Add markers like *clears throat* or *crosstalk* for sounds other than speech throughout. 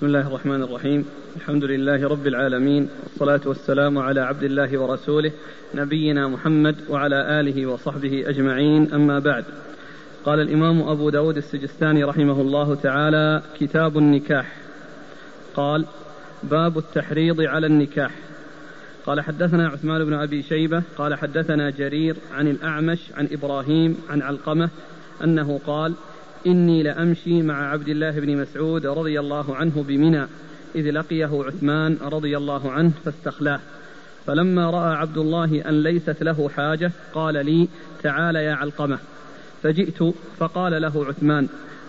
بسم الله الرحمن الرحيم. الحمد لله رب العالمين والصلاة والسلام على عبد الله ورسوله نبينا محمد وعلى آله وصحبه أجمعين أما بعد. قال الإمام أبو داود السجستاني رحمه الله تعالى كتاب النكاح. قال باب التحريض على النكاح. قال حدثنا عثمان بن أبي شيبة قال حدثنا جرير عن الأعمش عن إبراهيم عن علقمة أنه قال إني لأمشي مع عبد الله بن مسعود رضي الله عنه بمنى إذ لقيه عثمان رضي الله عنه فاستخلاه. فلما رأى عبد الله أن ليست له حاجة قال لي تعال يا علقمة. فجئت فقال له عثمان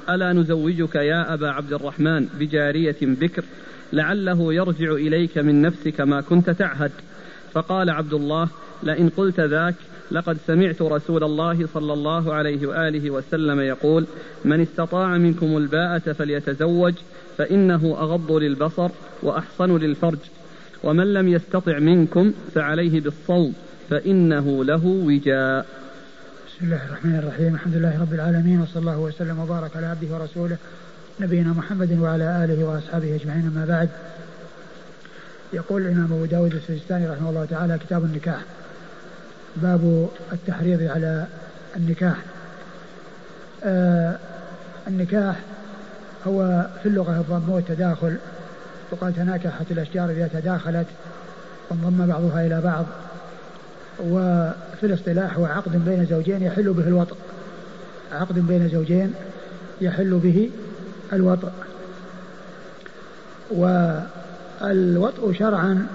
ألا نزوجك يا أبا عبد الرحمن بجارية بكر؟ لعله يرجع إليك من نفسك ما كنت تعهد. فقال عبد الله لئن قلت ذاك لقد سمعت رسول الله صلى الله عليه وآله وسلم يقول من استطاع منكم الباءة فليتزوج فإنه أغض للبصر وأحصن للفرج. ومن لم يستطع منكم فعليه بالصوم فإنه له وجاء. بسم الله الرحمن الرحيم. الحمد لله رب العالمين وصلى الله وسلم وبارك على عبده ورسوله نبينا محمد وعلى آله وأصحابه أجمعين أما بعد. يقول الإمام أبو داود السجستاني رحمه الله تعالى كتاب النكاح. باب التحريض على النكاح. آه النكاح هو في اللغة الضم والتداخل وقال تناكحت الأشجار إذا تداخلت وانضم بعضها إلى بعض وفي الاصطلاح هو عقد بين زوجين يحل به الوطء. عقد بين زوجين يحل به الوطء. والوطء شرعا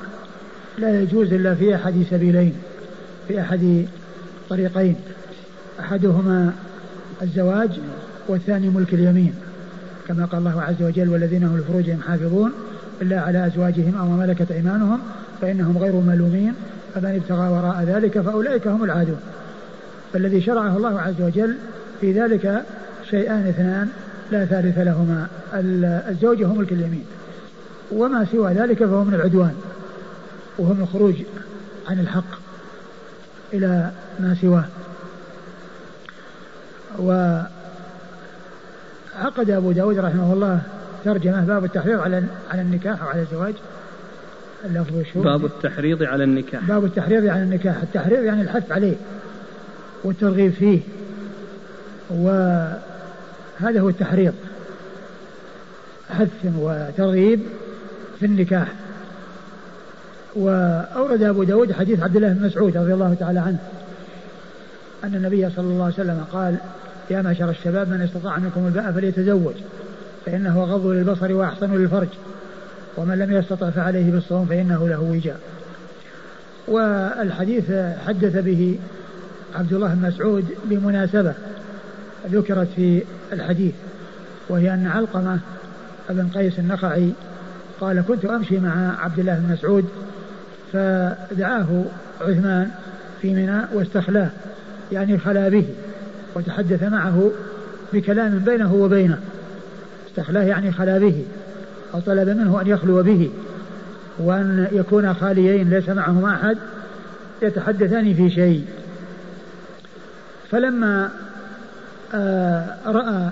لا يجوز إلا في أحد سبيلين. في أحد طريقين. أحدهما الزواج والثاني ملك اليمين. كما قال الله عز وجل والذين هم لفروجهم حافظون إلا على أزواجهم أو ما ملكت أيمانهم فإنهم غير ملومين فمن ابتغى وراء ذلك فأولئك هم العادون. فالذي شرعه الله عز وجل في ذلك شيئان اثنان لا ثالث لهما. الزوج هم ملك اليمين. وما سوى ذلك فهو من العدوان وهو من الخروج عن الحق. إلى ما سواه. وعقد أبو داود رحمه الله ترجمة باب التحريض على على النكاح أو على الزواج. اللفظ باب التحريض على النكاح. باب التحريض على النكاح. التحريض يعني الحث عليه والترغيب فيه. وهذا هو التحريض. حث وترغيب في النكاح. وأورد أبو داود حديث عبد الله بن مسعود رضي الله تعالى عنه أن النبي صلى الله عليه وسلم قال يا معشر الشباب من استطاع منكم الباء فليتزوج فإنه غض للبصر وأحسن للفرج ومن لم يستطع فعليه بالصوم فإنه له وجاء. والحديث حدث به عبد الله بن مسعود بمناسبة ذكرت في الحديث وهي أن علقمة بن قيس النخعي قال كنت أمشي مع عبد الله بن مسعود فدعاه عثمان في منى واستخلاه يعني خلا به وتحدث معه بكلام بينه وبينه. استخلاه يعني خلا به أو طلب منه أن يخلو به وأن يكون خاليين ليس معهما أحد يتحدثان في شيء. فلما آه، رأى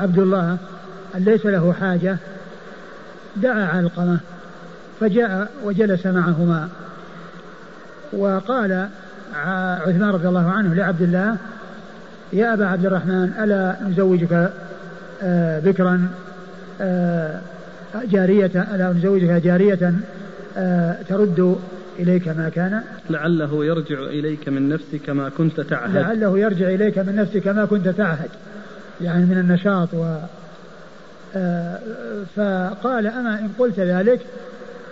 عبد الله أن ليس له حاجة دعا علقمة. فجاء وجلس معهما. وقال عثمان رضي الله عنه لعبد الله يا أبا عبد الرحمن ألا نزوجك آه، بكرا آه، جارية ألا نزوجك جارية آه، ترد إليك ما كان؟ لعله يرجع إليك من نفسك ما كنت تعهد. لعله يرجع إليك من نفسك ما كنت تعهد يعني من النشاط و فقال أما إن قلت ذلك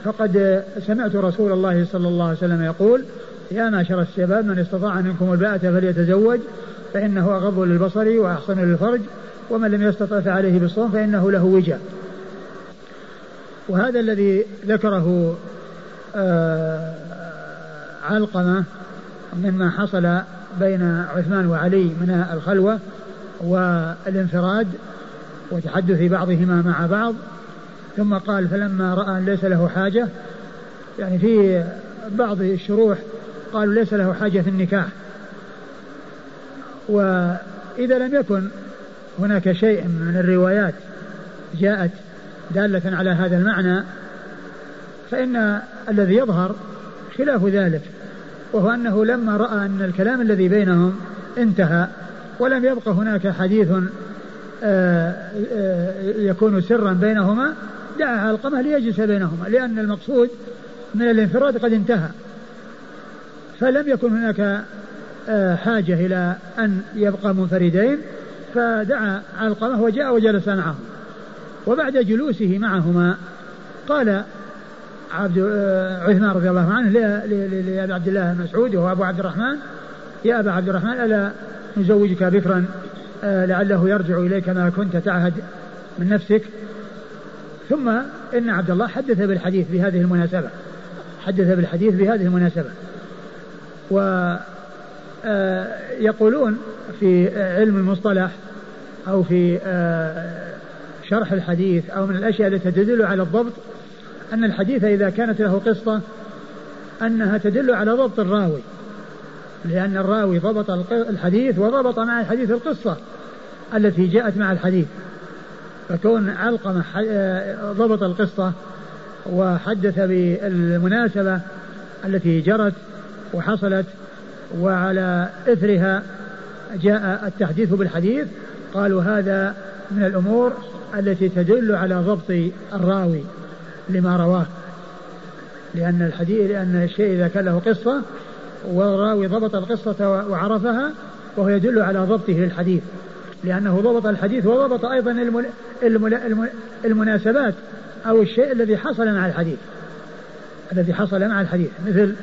فقد سمعت رسول الله صلى الله عليه وسلم يقول يا معشر الشباب من استطاع منكم الباءة فليتزوج فإنه أغض للبصر وأحسن للفرج ومن لم يستطع فعليه بالصوم فإنه له وجاء وهذا الذي ذكره آه علقمة مما حصل بين عثمان وعلي من الخلوة والانفراد وتحدث بعضهما مع بعض ثم قال فلما رأى أن ليس له حاجة يعني في بعض الشروح قالوا ليس له حاجة في النكاح. وإذا لم يكن هناك شيء من الروايات جاءت دالة على هذا المعنى فإن الذي يظهر خلاف ذلك وهو أنه لما رأى أن الكلام الذي بينهم انتهى ولم يبق هناك حديث آه، آه، يكون سرا بينهما دعا علقمة ليجلس بينهما لأن المقصود من الانفراد قد انتهى. فلم يكن هناك آه، حاجة إلى أن يبقى منفردين فدعا علقمة وجاء وجلس معهم. وبعد جلوسه معهما قال عبد عثمان رضي الله عنه لأبي عبد الله المسعود وهو أبو عبد الرحمن يا أبا عبد الرحمن ألا نزوجك بكرا؟ آه، لعله يرجع إليك ما كنت تعهد من نفسك. ثم إن عبد الله حدث بالحديث بهذه المناسبة. حدث بالحديث بهذه المناسبة. ويقولون آه، في علم المصطلح أو في آه، شرح الحديث أو من الأشياء التي تدل على الضبط أن الحديث إذا كانت له قصة أنها تدل على ضبط الراوي. لأن الراوي ضبط الحديث وضبط مع الحديث القصة التي جاءت مع الحديث. فكون علقمة ضبط القصة وحدث بالمناسبة التي جرت وحصلت وعلى إثرها جاء التحديث بالحديث قالوا هذا من الأمور التي تدل على ضبط الراوي لما رواه. لأن الحديث لأن الشيء إذا كان له قصة والراوي ضبط القصة وعرفها وهو يدل على ضبطه للحديث. لأنه ضبط الحديث وضبط أيضا المناسبات أو الشيء الذي حصل مع الحديث. الذي حصل مع الحديث. مثل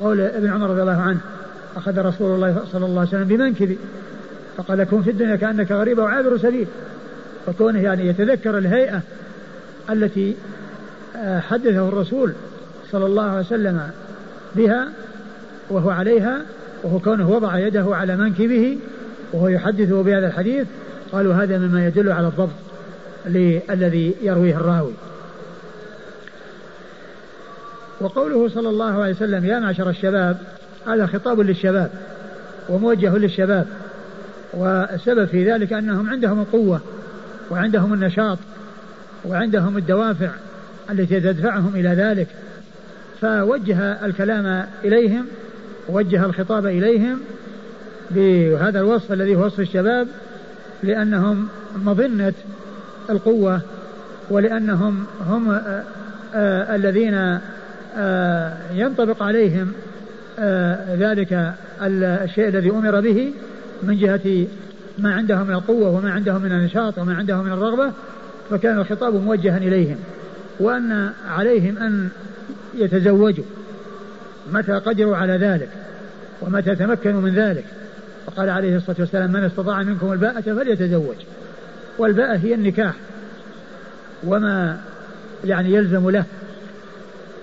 قول ابن عمر رضي الله عنه أخذ رسول الله صلى الله عليه وسلم بمنكبي فقال كن في الدنيا كأنك غريب وعابر سبيل. فكونه يعني يتذكر الهيئة التي آه، حدثه الرسول صلى الله عليه وسلم بها وهو عليها وهو كونه وضع يده على منكبه وهو يحدثه بهذا الحديث قالوا هذا مما يدل على الضبط الذي يرويه الراوي. وقوله صلى الله عليه وسلم يا معشر الشباب هذا خطاب للشباب وموجه للشباب والسبب في ذلك أنهم عندهم القوة وعندهم النشاط وعندهم الدوافع التي تدفعهم إلى ذلك. فوجه الكلام إليهم وجه الخطاب إليهم بهذا الوصف الذي هو وصف الشباب لأنهم مظنة القوة ولأنهم هم آآ آآ الذين آآ ينطبق عليهم ذلك الشيء الذي أمر به من جهة ما عندهم من القوة وما عندهم من النشاط وما عندهم من الرغبة فكان الخطاب موجها إليهم. وأن عليهم أن يتزوجوا. متى قدروا على ذلك؟ ومتى تمكنوا من ذلك؟ فقال عليه الصلاة والسلام من استطاع منكم الباءة فليتزوج. والباءة هي النكاح وما يعني يلزم له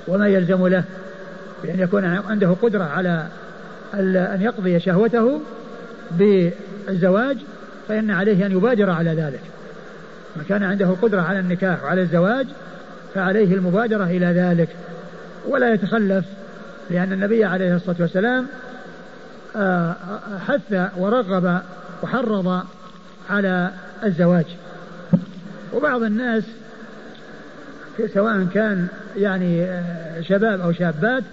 وما يلزم له بأن يكون عنده قدرة على أن يقضي شهوته بالزواج فإن عليه أن يبادر على ذلك. من كان عنده القدرة على النكاح وعلى الزواج فعليه المبادرة إلى ذلك. ولا يتخلف لأن النبي عليه الصلاة والسلام حث ورغب وحرض على الزواج. وبعض الناس سواء كان يعني آه، شباب أو شابات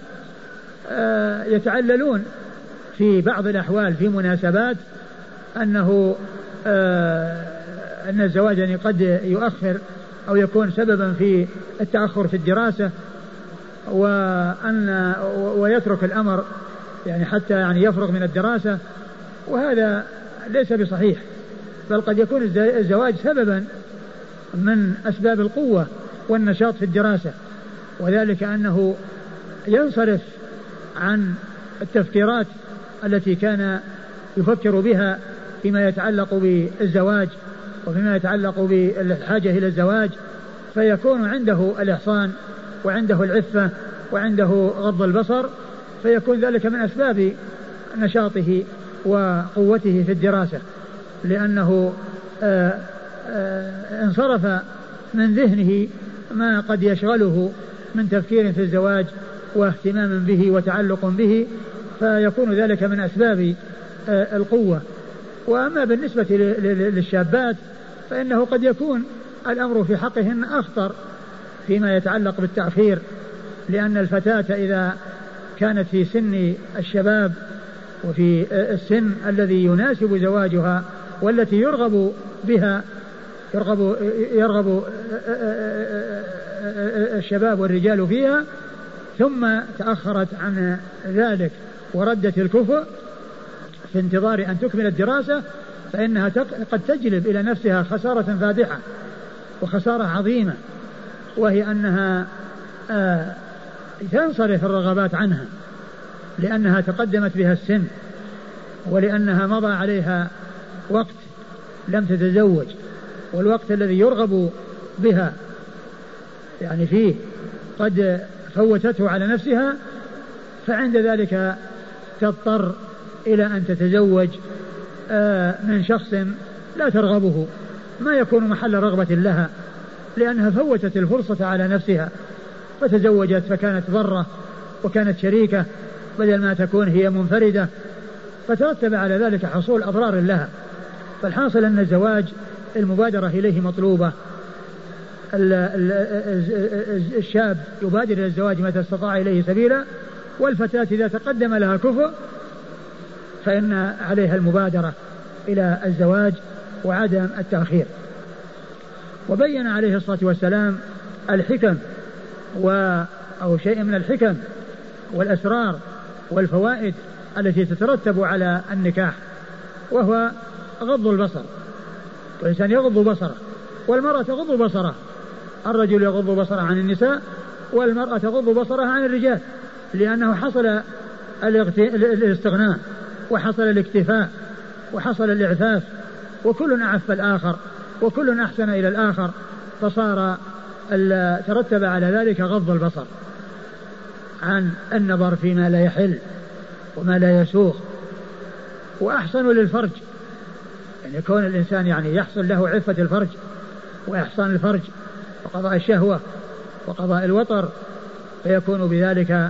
آه، يتعللون في بعض الأحوال في مناسبات أنه أن الزواج يعني قد يؤخر أو يكون سببا في التأخر في الدراسة وأن ويترك الأمر يعني حتى يعني يفرغ من الدراسة وهذا ليس بصحيح بل قد يكون الزواج سببا من أسباب القوة والنشاط في الدراسة وذلك أنه ينصرف عن التفكيرات التي كان يفكر بها فيما يتعلق بالزواج وفيما يتعلق بالحاجة إلى الزواج فيكون عنده الإحصان وعنده العفة وعنده غض البصر فيكون ذلك من أسباب نشاطه وقوته في الدراسة لأنه آه، آه، انصرف من ذهنه ما قد يشغله من تفكير في الزواج واهتمام به وتعلق به فيكون ذلك من أسباب آه، القوة. وأما بالنسبة للشابات فإنه قد يكون الأمر في حقهن أخطر فيما يتعلق بالتأخير لأن الفتاة إذا كانت في سن الشباب وفي السن الذي يناسب زواجها والتي يرغب بها يرغب يرغب الشباب والرجال فيها ثم تأخرت عن ذلك وردت الكفء في انتظار أن تكمل الدراسة فإنها قد تجلب إلى نفسها خسارة فادحة وخسارة عظيمة وهي أنها آه تنصرف الرغبات عنها لأنها تقدمت بها السن ولأنها مضى عليها وقت لم تتزوج والوقت الذي يرغب بها يعني فيه قد فوتته على نفسها فعند ذلك تضطر إلى أن تتزوج آه، من شخص لا ترغبه. ما يكون محل رغبة لها لأنها فوتت الفرصة على نفسها. فتزوجت فكانت ضرة وكانت شريكة بدل ما تكون هي منفردة فترتب على ذلك حصول أضرار لها. فالحاصل أن الزواج المبادرة إليه مطلوبة. الشاب يبادر إلى الزواج متى استطاع إليه سبيلا والفتاة إذا تقدم لها كفء فإن عليها المبادرة إلى الزواج وعدم التأخير. وبين عليه الصلاة والسلام الحكم و أو شيء من الحكم والأسرار والفوائد التي تترتب على النكاح وهو غض البصر. والإنسان يغض بصره والمرأة تغض بصرها الرجل يغض بصره عن النساء والمرأة تغض بصرها عن الرجال لأنه حصل الاستغناء وحصل الاكتفاء وحصل الإعفاف وكل أعف الآخر وكل أحسن إلى الآخر فصار ترتب على ذلك غض البصر عن النظر فيما لا يحل وما لا يسوق. وأحسن للفرج يعني كون الإنسان يعني يحصل له عفة الفرج وإحصان الفرج وقضاء الشهوة وقضاء الوطر فيكون بذلك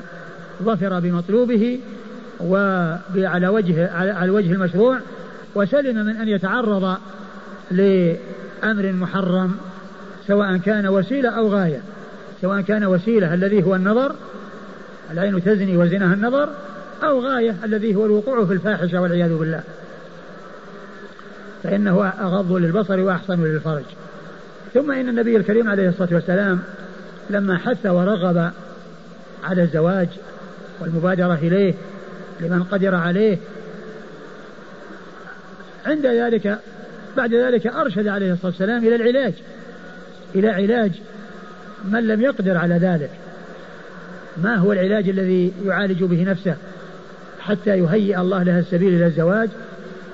ظفر بمطلوبه وعلى وجه على الوجه المشروع وسلم من أن يتعرض لأمر محرم سواء كان وسيلة أو غاية. سواء كان وسيلة الذي هو النظر العين تزني وزنها النظر أو غاية الذي هو الوقوع في الفاحشة والعياذ بالله. فإنه أغض للبصر وأحسن للفرج. ثم إن النبي الكريم عليه الصلاة والسلام لما حث ورغب على الزواج والمبادرة إليه لمن قدر عليه عند ذلك بعد ذلك أرشد عليه الصلاة والسلام إلى العلاج. إلى علاج من لم يقدر على ذلك. ما هو العلاج الذي يعالج به نفسه حتى يهيئ الله لها السبيل إلى الزواج؟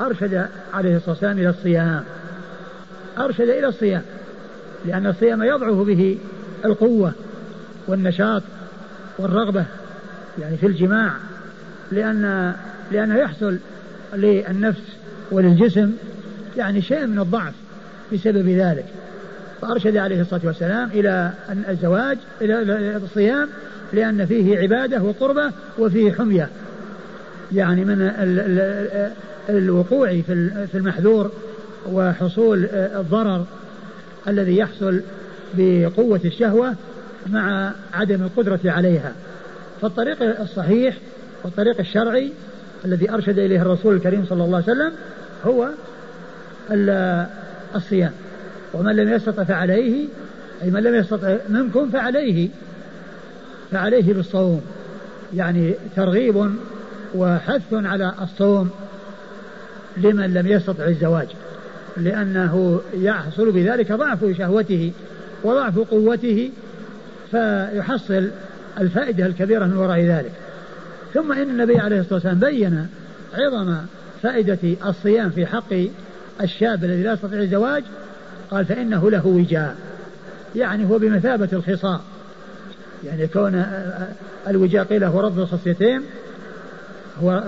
أرشد عليه الصلاة والسلام إلى الصيام. أرشد إلى الصيام لأن الصيام يضعف به القوة والنشاط والرغبة يعني في الجماع لأن لأنه يحصل للنفس وللجسم يعني شيء من الضعف بسبب ذلك. فأرشد عليه الصلاة والسلام إلى الزواج إلى الصيام لأن فيه عبادة وقربة وفيه حمية. يعني من الوقوع في المحذور وحصول الضرر الذي يحصل بقوة الشهوة مع عدم القدرة عليها. فالطريق الصحيح والطريق الشرعي الذي أرشد إليه الرسول الكريم صلى الله عليه وسلم هو الصيام. ومن لم يستطع فعليه أي من لم يستطع منكم فعليه. فعليه بالصوم. يعني ترغيب وحث على الصوم لمن لم يستطع الزواج. لأنه يحصل بذلك ضعف شهوته وضعف قوته فيحصل الفائدة الكبيرة من وراء ذلك. ثم إن النبي عليه الصلاة والسلام بين عظم فائدة الصيام في حق الشاب الذي لا يستطيع الزواج قال فإنه له وجاء. يعني هو بمثابة الخصام. يعني كون الوجاء قيل هو رد الخصيتين هو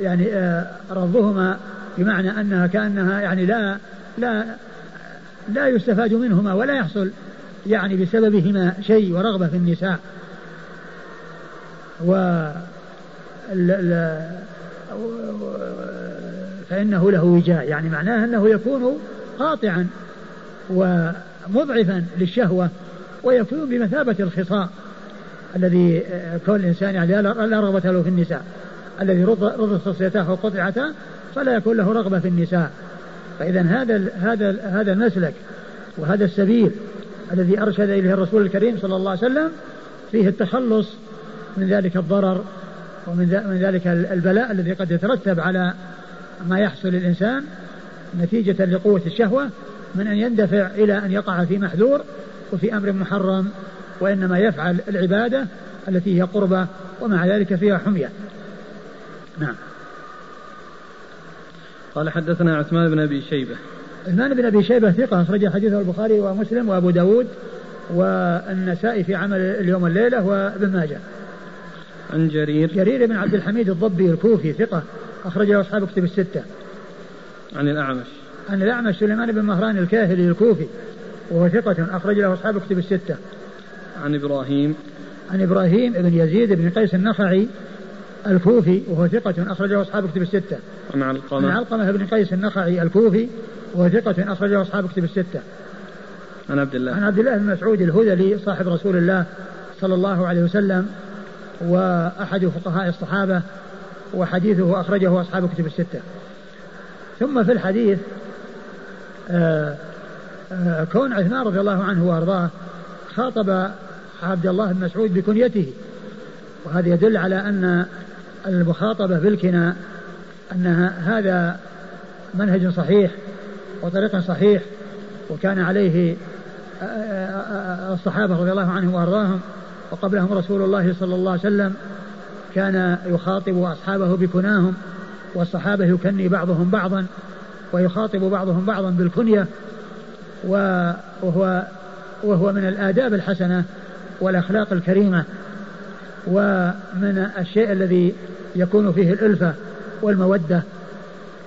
يعني رضهما بمعنى أنها كأنها يعني لا لا لا يستفاد منهما ولا يحصل يعني بسببهما شيء ورغبة في النساء. و فإنه له وجاء. يعني معناه أنه يكون قاطعا. مضعفا للشهوة ويكون بمثابة الخصاء الذي كون الإنسان يعني لا رغبة له في النساء. الذي رضت خصيته وقطعته فلا يكون له رغبة في النساء. فإذا هذا هذا هذا المسلك وهذا السبيل الذي أرشد إليه الرسول الكريم صلى الله عليه وسلم فيه التخلص من ذلك الضرر ومن ذلك البلاء الذي قد يترتب على ما يحصل للإنسان نتيجة لقوة الشهوة من أن يندفع إلى أن يقع في محذور وفي أمر محرم وإنما يفعل العبادة التي هي قربة ومع ذلك فيها حمية. نعم. قال حدثنا عثمان بن أبي شيبة. عثمان بن أبي شيبة ثقة أخرج حديثه البخاري ومسلم وأبو داود والنسائي في عمل اليوم والليلة وابن ماجه. عن جرير. جرير بن عبد الحميد الضبي الكوفي ثقة أخرج له أصحاب كتب الستة. عن الأعمش. عن الأعمش سليمان بن مهران الكاهلي الكوفي وهو ثقة أخرج له أصحاب كتب الستة عن إبراهيم عن إبراهيم بن يزيد بن قيس النخعي الكوفي وهو ثقة أخرجه أصحاب كتب الستة. عن علقمة عن علقمة بن قيس النخعي الكوفي وهو ثقة أخرجه أصحاب كتب الستة. عن عبد الله عن عبد الله بن مسعود الهذلي صاحب رسول الله صلى الله عليه وسلم وأحد فقهاء الصحابة وحديثه أخرجه أصحاب كتب الستة. ثم في الحديث كون عثمان رضي الله عنه وأرضاه خاطب عبد الله بن مسعود بكنيته. وهذا يدل على أن المخاطبة بالكنى أن هذا منهج صحيح وطريق صحيح وكان عليه الصحابة رضي الله عنهم وأرضاهم وقبلهم رسول الله صلى الله عليه وسلم كان يخاطب أصحابه بكناهم والصحابة يكني بعضهم بعضا ويخاطب بعضهم بعضا بالكنية وهو وهو من الآداب الحسنة والأخلاق الكريمة ومن الشيء الذي يكون فيه الألفة والمودة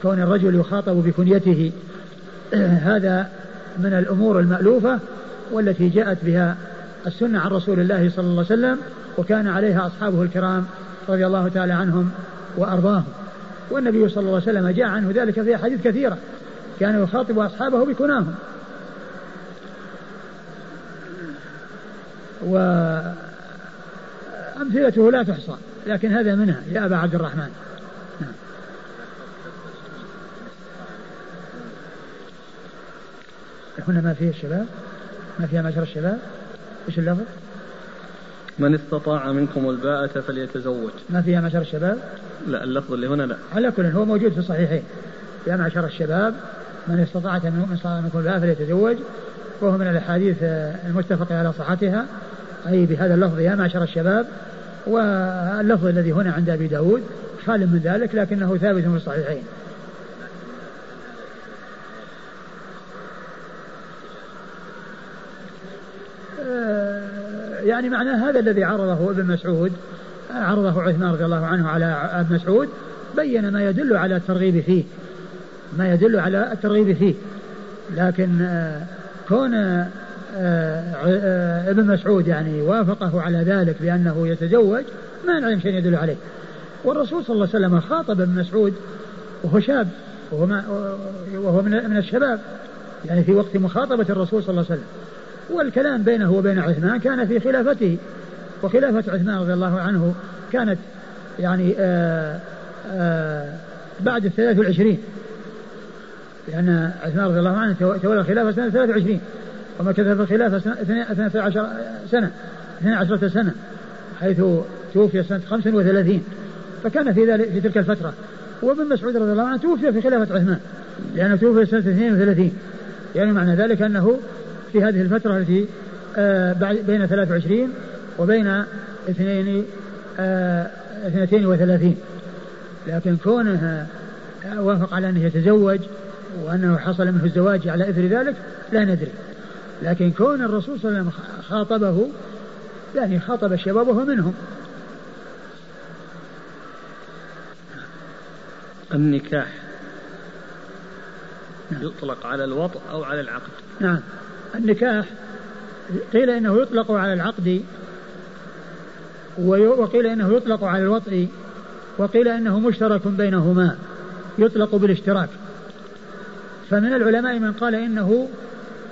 كون الرجل يخاطب بكنيته. *clears throat* هذا من الأمور المألوفة والتي جاءت بها السنة عن رسول الله صلى الله عليه وسلم وكان عليها أصحابه الكرام رضي الله تعالى عنهم وأرضاهم. والنبي صلى الله عليه وسلم جاء عنه ذلك في أحاديث كثيرة. كان يخاطب أصحابه بكناهم. وأمثلته لا تحصى لكن هذا منها. يا أبا عبد الرحمن. نعم. هنا ما فيه الشباب؟ ما فيها معشر الشباب؟ إيش اللفظ؟ من استطاع منكم الباءة فليتزوج. ما فيها معشر الشباب؟ لا اللفظ اللي هنا لا. على كل هو موجود في الصحيحين. يا معشر الشباب من استطاع منكم الباءة فليتزوج وهو من الأحاديث المتفق على صحتها أي بهذا اللفظ يا معشر الشباب. واللفظ الذي هنا عند أبي داود خال من ذلك لكنه ثابت في الصحيحين. يعني معناه هذا الذي عرضه ابن مسعود عرضه عثمان رضي الله عنه على ابن مسعود بين ما يدل على الترغيب فيه ما يدل على الترغيب فيه. لكن كون ابن مسعود يعني وافقه على ذلك بأنه يتزوج ما نعلم شيء يدل عليه. والرسول صلى الله عليه وسلم خاطب ابن مسعود وهو شاب وهو من الشباب يعني في وقت مخاطبة الرسول صلى الله عليه وسلم. والكلام بينه وبين عثمان كان في خلافته. وخلافة عثمان رضي الله عنه كانت يعني آآ آآ بعد الثلاث والعشرين. لأن عثمان رضي الله عنه تولى الخلافة سنة 23 ومكث في الخلافة سنة 12 سنة 12 سنة حيث توفي سنة 35 فكان في ذلك في تلك الفترة. وابن مسعود رضي الله عنه توفي في خلافة عثمان لأنه توفي سنة 32 يعني معنى ذلك أنه في هذه الفترة التي آه بين 23 وبين اثنين آه 32 لكن كونه وافق على أنه يتزوج وأنه حصل منه الزواج على إثر ذلك لا ندري. لكن كون الرسول صلى الله عليه وسلم خاطبه يعني خاطب الشباب وهو منهم. النكاح نعم. يطلق على الوطء أو على العقد؟ نعم. النكاح قيل إنه يطلق على العقد وقيل إنه يطلق على الوطء وقيل إنه مشترك بينهما يطلق بالاشتراك. فمن العلماء من قال إنه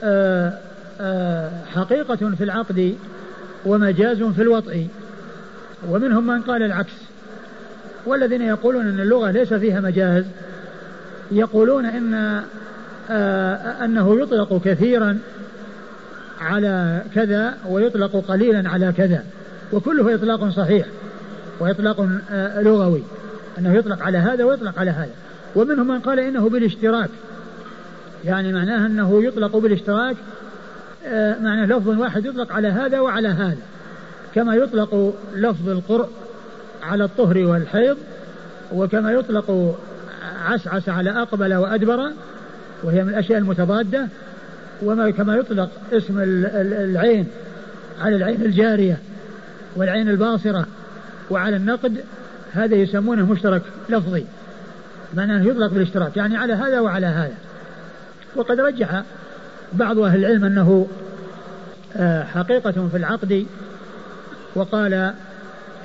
آآ آه، حقيقة في العقد ومجاز في الوطء. ومنهم من قال العكس. والذين يقولون إن اللغة ليس فيها مجاز يقولون إن آه أنه يطلق كثيرا على كذا ويطلق قليلا على كذا. وكله إطلاق صحيح وإطلاق آه لغوي أنه يطلق على هذا ويطلق على هذا. ومنهم من قال إنه بالاشتراك يعني معناه أنه يطلق بالاشتراك آه معناه لفظ واحد يطلق على هذا وعلى هذا. كما يطلق لفظ القرء على الطهر والحيض وكما يطلق عسعس على أقبل وأدبر وهي من الأشياء المتضادة. وما كما يطلق اسم العين على العين الجارية والعين الباصرة وعلى النقد هذا يسمونه مشترك لفظي معناه يطلق بالاشتراك يعني على هذا وعلى هذا. وقد رجح بعض أهل العلم أنه آه، حقيقة في العقد وقال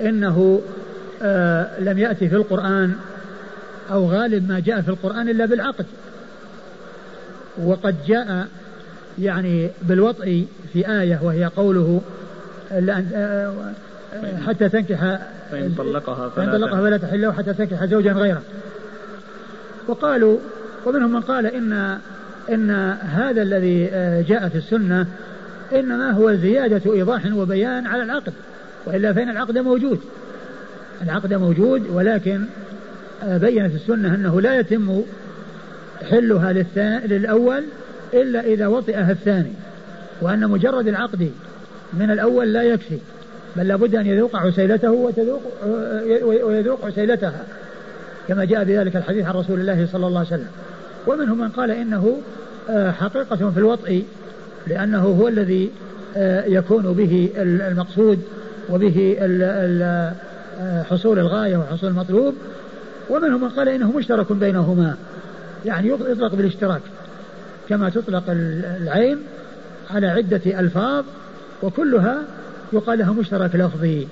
إنه آه لم يأتي في القرآن أو غالب ما جاء في القرآن إلا بالعقد. وقد جاء يعني بالوطء في آية وهي قوله آه، حتى تنكح فإن طلقها فلا, فإن طلقها فلا تحل له حتى تنكح زوجا غيره. وقالوا ومنهم من قال إن إن هذا الذي آه، جاء في السنة إنما هو زيادة إيضاح وبيان على العقد وإلا فإن العقد موجود. العقد موجود ولكن آه، بينت السنة أنه لا يتم حلها للأول إلا إذا وطئها الثاني وأن مجرد العقد من الأول لا يكفي بل لابد أن يذوق عسيلته وتذوق آه، ويذوق عسيلتها كما جاء بذلك الحديث عن رسول الله صلى الله عليه وسلم. ومنهم من قال إنه آه، حقيقة في الوطء لأنه هو الذي يكون به المقصود وبه حصول الغاية وحصول المطلوب. ومنهم من قال إنه مشترك بينهما يعني يطلق بالاشتراك كما تطلق العين على عدة ألفاظ وكلها يقال لها مشترك لفظي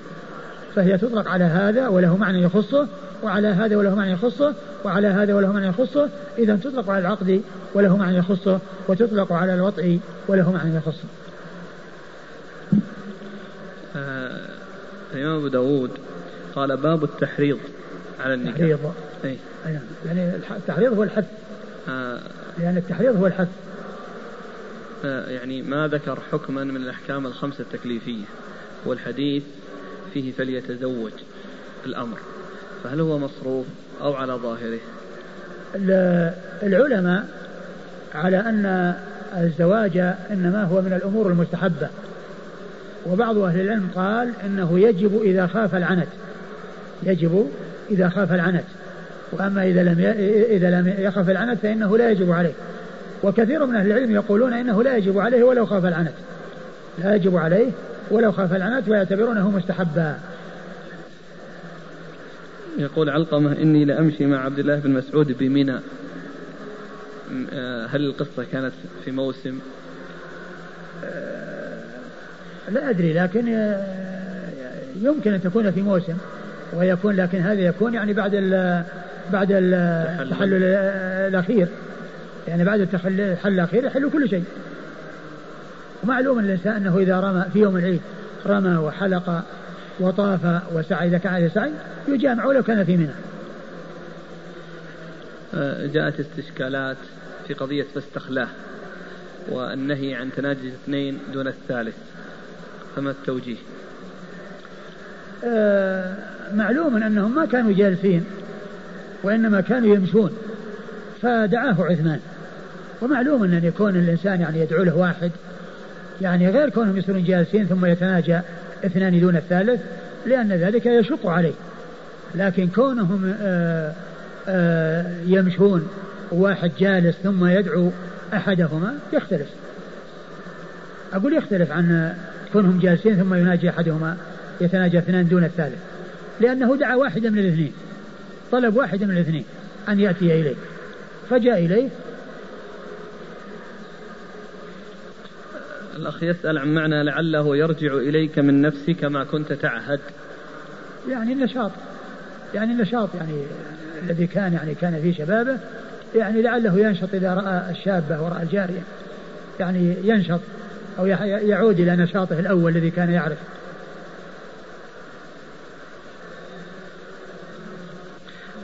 فهي تطلق على هذا وله معنى يخصه وعلى هذا وله معنى يخصه وعلى هذا وله معنى يخصه. إذا تطلق على العقد وله معنى يخصه وتطلق على الوطء وله معنى يخصه. آه الإمام أبو داود قال باب التحريض على النكاح. التحريض أي. نعم. يعني التحريض هو الحث. آه. لأن التحريض هو الحث. يعني ما ذكر حكما من الأحكام الخمسة التكليفية والحديث فيه فليتزوج الأمر. فهل هو مصروف أو على ظاهره؟ العلماء على أن الزواج إنما هو من الأمور المستحبة. وبعض أهل العلم قال إنه يجب إذا خاف العنت يجب إذا خاف العنت. وأما إذا لم إذا لم يخف العنت فإنه لا يجب عليه. وكثير من أهل العلم يقولون إنه لا يجب عليه ولو خاف العنت. لا يجب عليه ولو خاف العنت ويعتبرونه مستحبا. يقول علقمة إني لأمشي مع عبد الله بن مسعود بمنى. آه، هل القصة كانت في موسم؟ لا أدري لكن آه، يمكن أن تكون في موسم ويكون لكن هذا يكون يعني بعد ال بعد التحلل الأخير. يعني بعد التحلل الأخير يحل كل شيء. ومعلوم الإنسان أنه إذا رمى في يوم العيد رمى وحلق وطاف وسعى إذا كان عليه سعي يجامع ولو كان في منى. آه، جاءت استشكالات في قضية فاستخلاه والنهي عن تناجي اثنين دون الثالث. فما التوجيه؟ آه معلوم أنهم ما كانوا جالسين وإنما كانوا يمشون. فدعاه عثمان. ومعلوم أن يكون الإنسان يعني يدعو له واحد يعني غير كونهم يصيرون جالسين ثم يتناجى اثنان دون الثالث لأن ذلك يشق عليه. لكن كونهم آآ آه، آآ آه، يمشون واحد جالس ثم يدعو أحدهما يختلف. أقول يختلف عن كونهم جالسين ثم يناجي أحدهما يتناجى اثنان دون الثالث. لأنه دعا واحدا من الاثنين طلب واحدا من الاثنين أن يأتي إليه. فجاء إليه الأخ يسأل عن معنى لعله يرجع إليك من نفسك ما كنت تعهد. يعني النشاط. يعني النشاط يعني الذي كان يعني كان في شبابه يعني لعله ينشط إذا رأى الشابة ورأى الجارية. يعني ينشط أو يعود إلى نشاطه الأول الذي كان يعرف.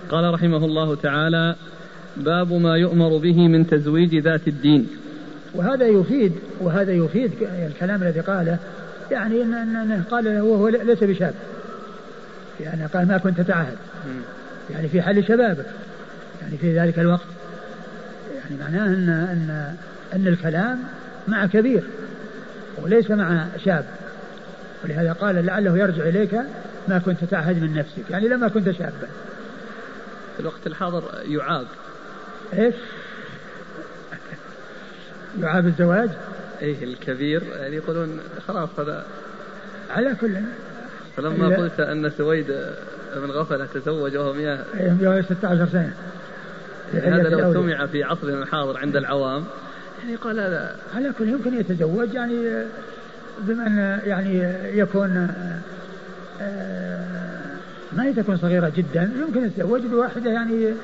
قال رحمه الله تعالى باب ما يؤمر به من تزويج ذات الدين. وهذا يفيد وهذا يفيد الكلام الذي قاله يعني أنه قال له وهو ليس بشاب. يعني قال ما كنت تعهد. يعني في حال شبابك. يعني في ذلك الوقت. يعني معناه أن أن أن الكلام مع كبير وليس مع شاب. ولهذا قال لعله يرجع إليك ما كنت تعهد من نفسك. يعني لما كنت شابا. في الوقت الحاضر يعاب إيش؟ يعاب الزواج؟ إيه الكبير يعني يقولون خلاص هذا على كل فلما قلت أن سويد بن غفلة تزوج وهو 100 116 سنة يعني هذا لو سمع في عصرنا الحاضر عند العوام يعني يقال هذا على كل يمكن يتزوج يعني بما أن يعني يكون آه، ما تكون صغيرة جدا يمكن يتزوج بواحدة يعني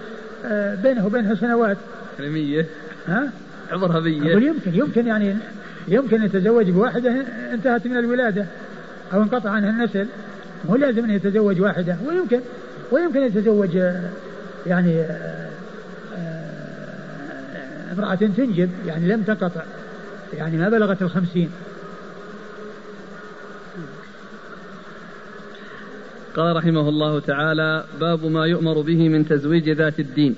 آه، بينه وبينها سنوات يعني مية ها؟ عمرها مية أقول يمكن يمكن يعني يمكن يتزوج بواحدة انتهت من الولادة أو انقطع عنها النسل. مو لازم أن يتزوج واحدة ويمكن ويمكن يتزوج يعني آه، امرأة تنجب يعني لم تنقطع يعني ما بلغت الخمسين. قال رحمه الله تعالى باب ما يؤمر به من تزويج ذات الدين.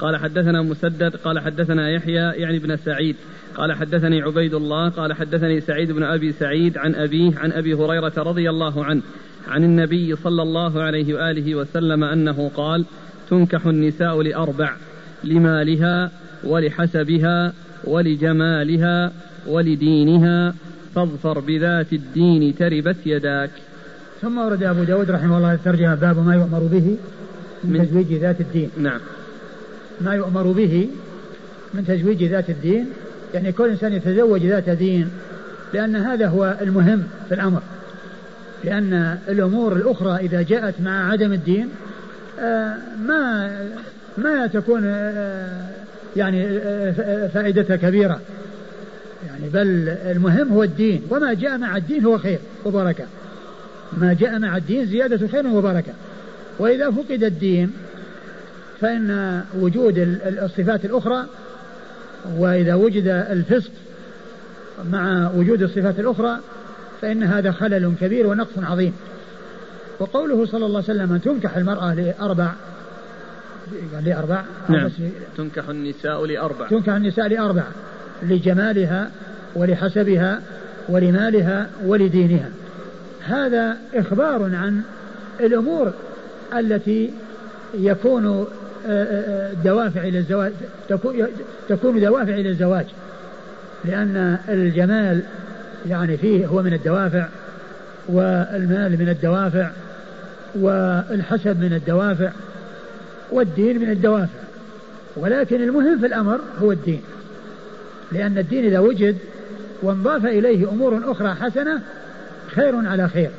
قال حدثنا مسدد قال حدثنا يحيى يعني بن سعيد. قال حدثني عبيد الله قال حدثني سعيد بن أبي سعيد عن أبيه عن أبي هريرة رضي الله عنه عن النبي صلى الله عليه وآله وسلم أنه قال تنكح النساء لأربع لمالها ولحسبها ولجمالها ولدينها فاظفر بذات الدين تربت يداك. ثم ورد أبو داود رحمه الله الترجمة باب ما يؤمر به من تزويج ذات الدين. نعم. ما يؤمر به من تزويج ذات الدين. يعني كل إنسان يتزوج ذات دين لأن هذا هو المهم في الأمر. لأن الأمور الأخرى إذا جاءت مع عدم الدين آه، ما ما تكون آه، يعني آه، فائدتها كبيرة. يعني بل المهم هو الدين. وما جاء مع الدين هو خير وبركة. ما جاء مع الدين زيادة خير وبركة. وإذا فقد الدين فإن وجود الصفات الأخرى وإذا وجد الفسق مع وجود الصفات الأخرى فإن هذا خلل كبير ونقص عظيم. وقوله صلى الله عليه وسلم تنكح المرأة لأربع لأربع؟ نعم. تنكح النساء لأربع. تنكح النساء لأربع لجمالها ولحسبها ولمالها ولدينها. هذا إخبار عن الأمور التي يكون دوافع إلى الزواج تكون دوافع إلى الزواج. لأن الجمال يعني فيه هو من الدوافع والمال من الدوافع والحسب من الدوافع والدين من الدوافع. ولكن المهم في الأمر هو الدين. لأن الدين إذا وجد وانضاف إليه أمور أخرى حسنة خير على خير.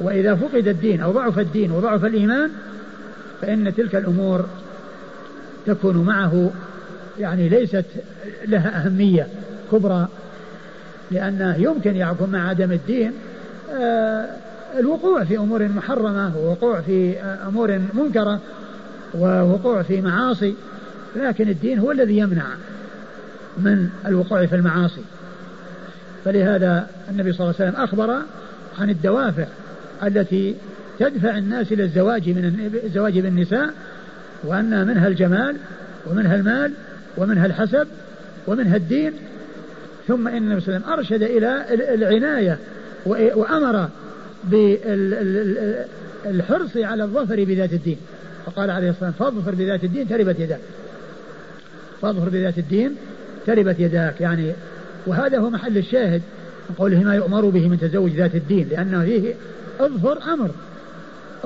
وإذا فقد الدين أو ضعف الدين وضعف الإيمان فإن تلك الأمور تكون معه يعني ليست لها أهمية كبرى لأنه يمكن يكون مع عدم الدين آه، الوقوع في أمور محرمة ووقوع في أمور منكرة ووقوع في معاصي لكن الدين هو الذي يمنع من الوقوع في المعاصي. فلهذا النبي صلى الله عليه وسلم أخبر عن الدوافع التي تدفع الناس إلى الزواج من الزواج بالنساء وأن منها الجمال ومنها المال ومنها الحسب ومنها الدين. ثم إن النبي صلى الله عليه وسلم أرشد إلى العناية وأمر بالحرص على الظفر بذات الدين. فقال عليه الصلاة والسلام فاظفر بذات الدين تربت يداك. فاظفر بذات الدين تربت يداك. يعني وهذا هو محل الشاهد من قوله ما يؤمر به من تزوج ذات الدين لأنه فيه اظفر أمر.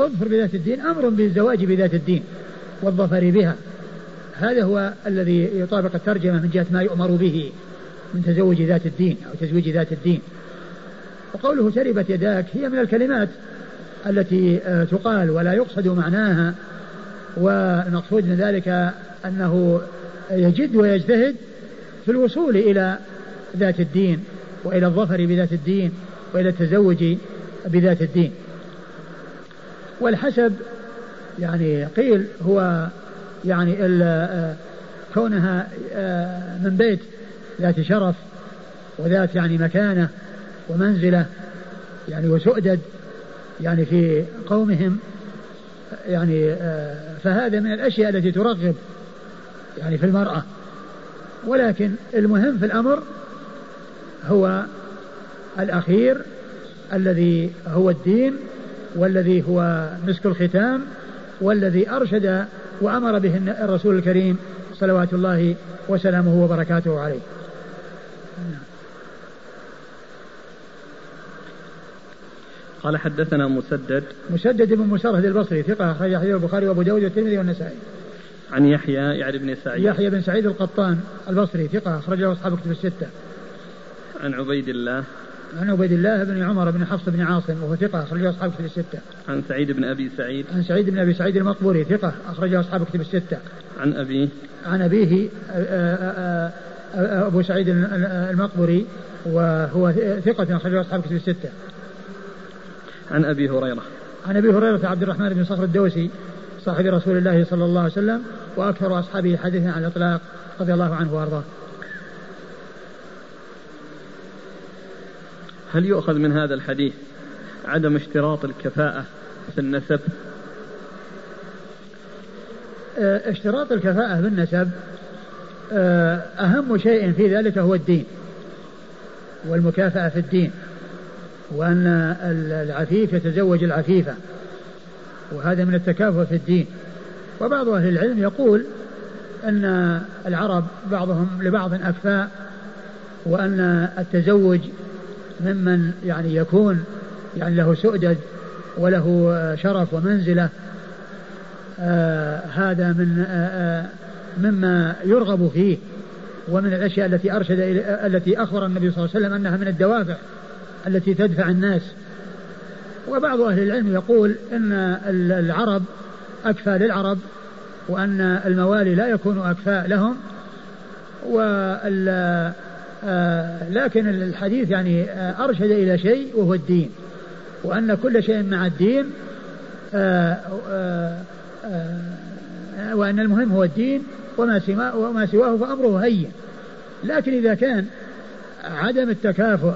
اظفر بذات الدين أمر بالزواج بذات الدين والظفر بها. هذا هو الذي يطابق الترجمة من جهة ما يؤمر به من تزوج ذات الدين أو تزويج ذات الدين. وقوله تربت يداك هي من الكلمات التي آه، تقال ولا يقصد معناها والمقصود من ذلك أنه يجد ويجتهد في الوصول إلى ذات الدين وإلى الظفر بذات الدين وإلى التزوج بذات الدين. والحسب يعني قيل هو يعني كونها آه، من بيت ذات شرف وذات يعني مكانة ومنزلة يعني وسؤدد يعني في قومهم يعني آه، فهذا من الأشياء التي ترغب يعني في المرأة. ولكن المهم في الأمر هو الأخير الذي هو الدين والذي هو مسك الختام والذي أرشد وأمر به الرسول الكريم صلوات الله وسلامه وبركاته عليه. قال حدثنا مسدد. مسدد بن مسرهد البصري ثقة أخرج حديث البخاري وأبو داود والترمذي والنسائي. عن يحيى يعني بن سعيد. يحيى بن سعيد القطان البصري ثقة أخرج له أصحاب كتب الستة. عن عبيد الله. عن عبيد الله بن عمر بن حفص بن عاصم وهو ثقة أخرجه أصحاب كتب الستة. عن سعيد بن أبي سعيد. عن سعيد بن أبي سعيد المقبوري ثقة أخرجه أصحاب كتب الستة. عن أبيه. عن أبيه أبو سعيد المقبري وهو ثقة أخرجه أصحاب كتب الستة. عن أبي هريرة. عن أبي هريرة عبد الرحمن بن صخر الدوسي صاحب رسول الله صلى الله عليه وسلم وأكثر أصحابه حديثا عن الإطلاق رضي الله عنه وأرضاه. هل يؤخذ من هذا الحديث عدم اشتراط الكفاءة في النسب؟ آه، اشتراط الكفاءة في النسب آه، أهم شيء في ذلك هو الدين والمكافأة في الدين وأن العفيف يتزوج العفيفة وهذا من التكافؤ في الدين. وبعض أهل العلم يقول أن العرب بعضهم لبعض أكفاء وأن التزوج ممن يعني يكون يعني له سؤدد وله شرف ومنزلة آه هذا من آه, آه، مما يرغب فيه ومن الأشياء التي أرشد التي أخبر النبي صلى الله عليه وسلم أنها من الدوافع التي تدفع الناس. وبعض أهل العلم يقول أن العرب أكفى للعرب وأن الموالي لا يكون أكفاء لهم وال لكن الحديث يعني آه أرشد إلى شيء وهو الدين وأن كل شيء مع الدين آه آه آه وأن المهم هو الدين وما سواه وما سواه فأمره هين. لكن إذا كان عدم التكافؤ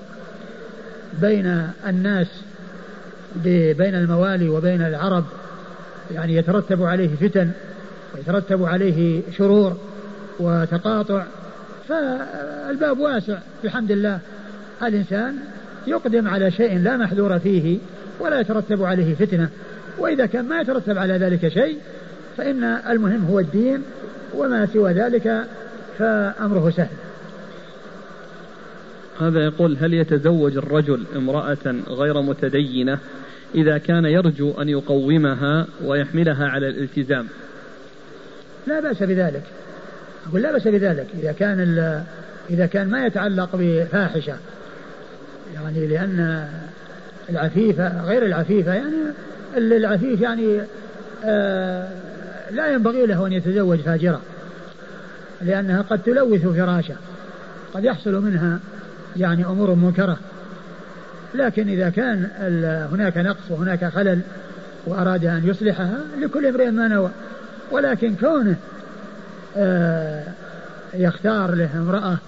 بين الناس بين الموالي وبين العرب يعني يترتب عليه فتن ويترتب عليه شرور وتقاطع فالباب واسع بحمد الله. الإنسان يقدم على شيء لا محذور فيه ولا يترتب عليه فتنة. وإذا كان ما يترتب على ذلك شيء فإن المهم هو الدين وما سوى ذلك فأمره سهل. هذا يقول هل يتزوج الرجل امرأة غير متدينة إذا كان يرجو أن يقومها ويحملها على الالتزام؟ لا بأس بذلك. أقول لا بأس بذلك إذا كان إذا كان ما يتعلق بفاحشة يعني لأن العفيفة غير العفيفة يعني العفيف يعني آه لا ينبغي له أن يتزوج فاجرة لأنها قد تلوث فراشه قد يحصل منها يعني أمور منكرة لكن إذا كان هناك نقص وهناك خلل وأراد أن يصلحها لكل امرئ ما نوى ولكن كونه يختار له امرأة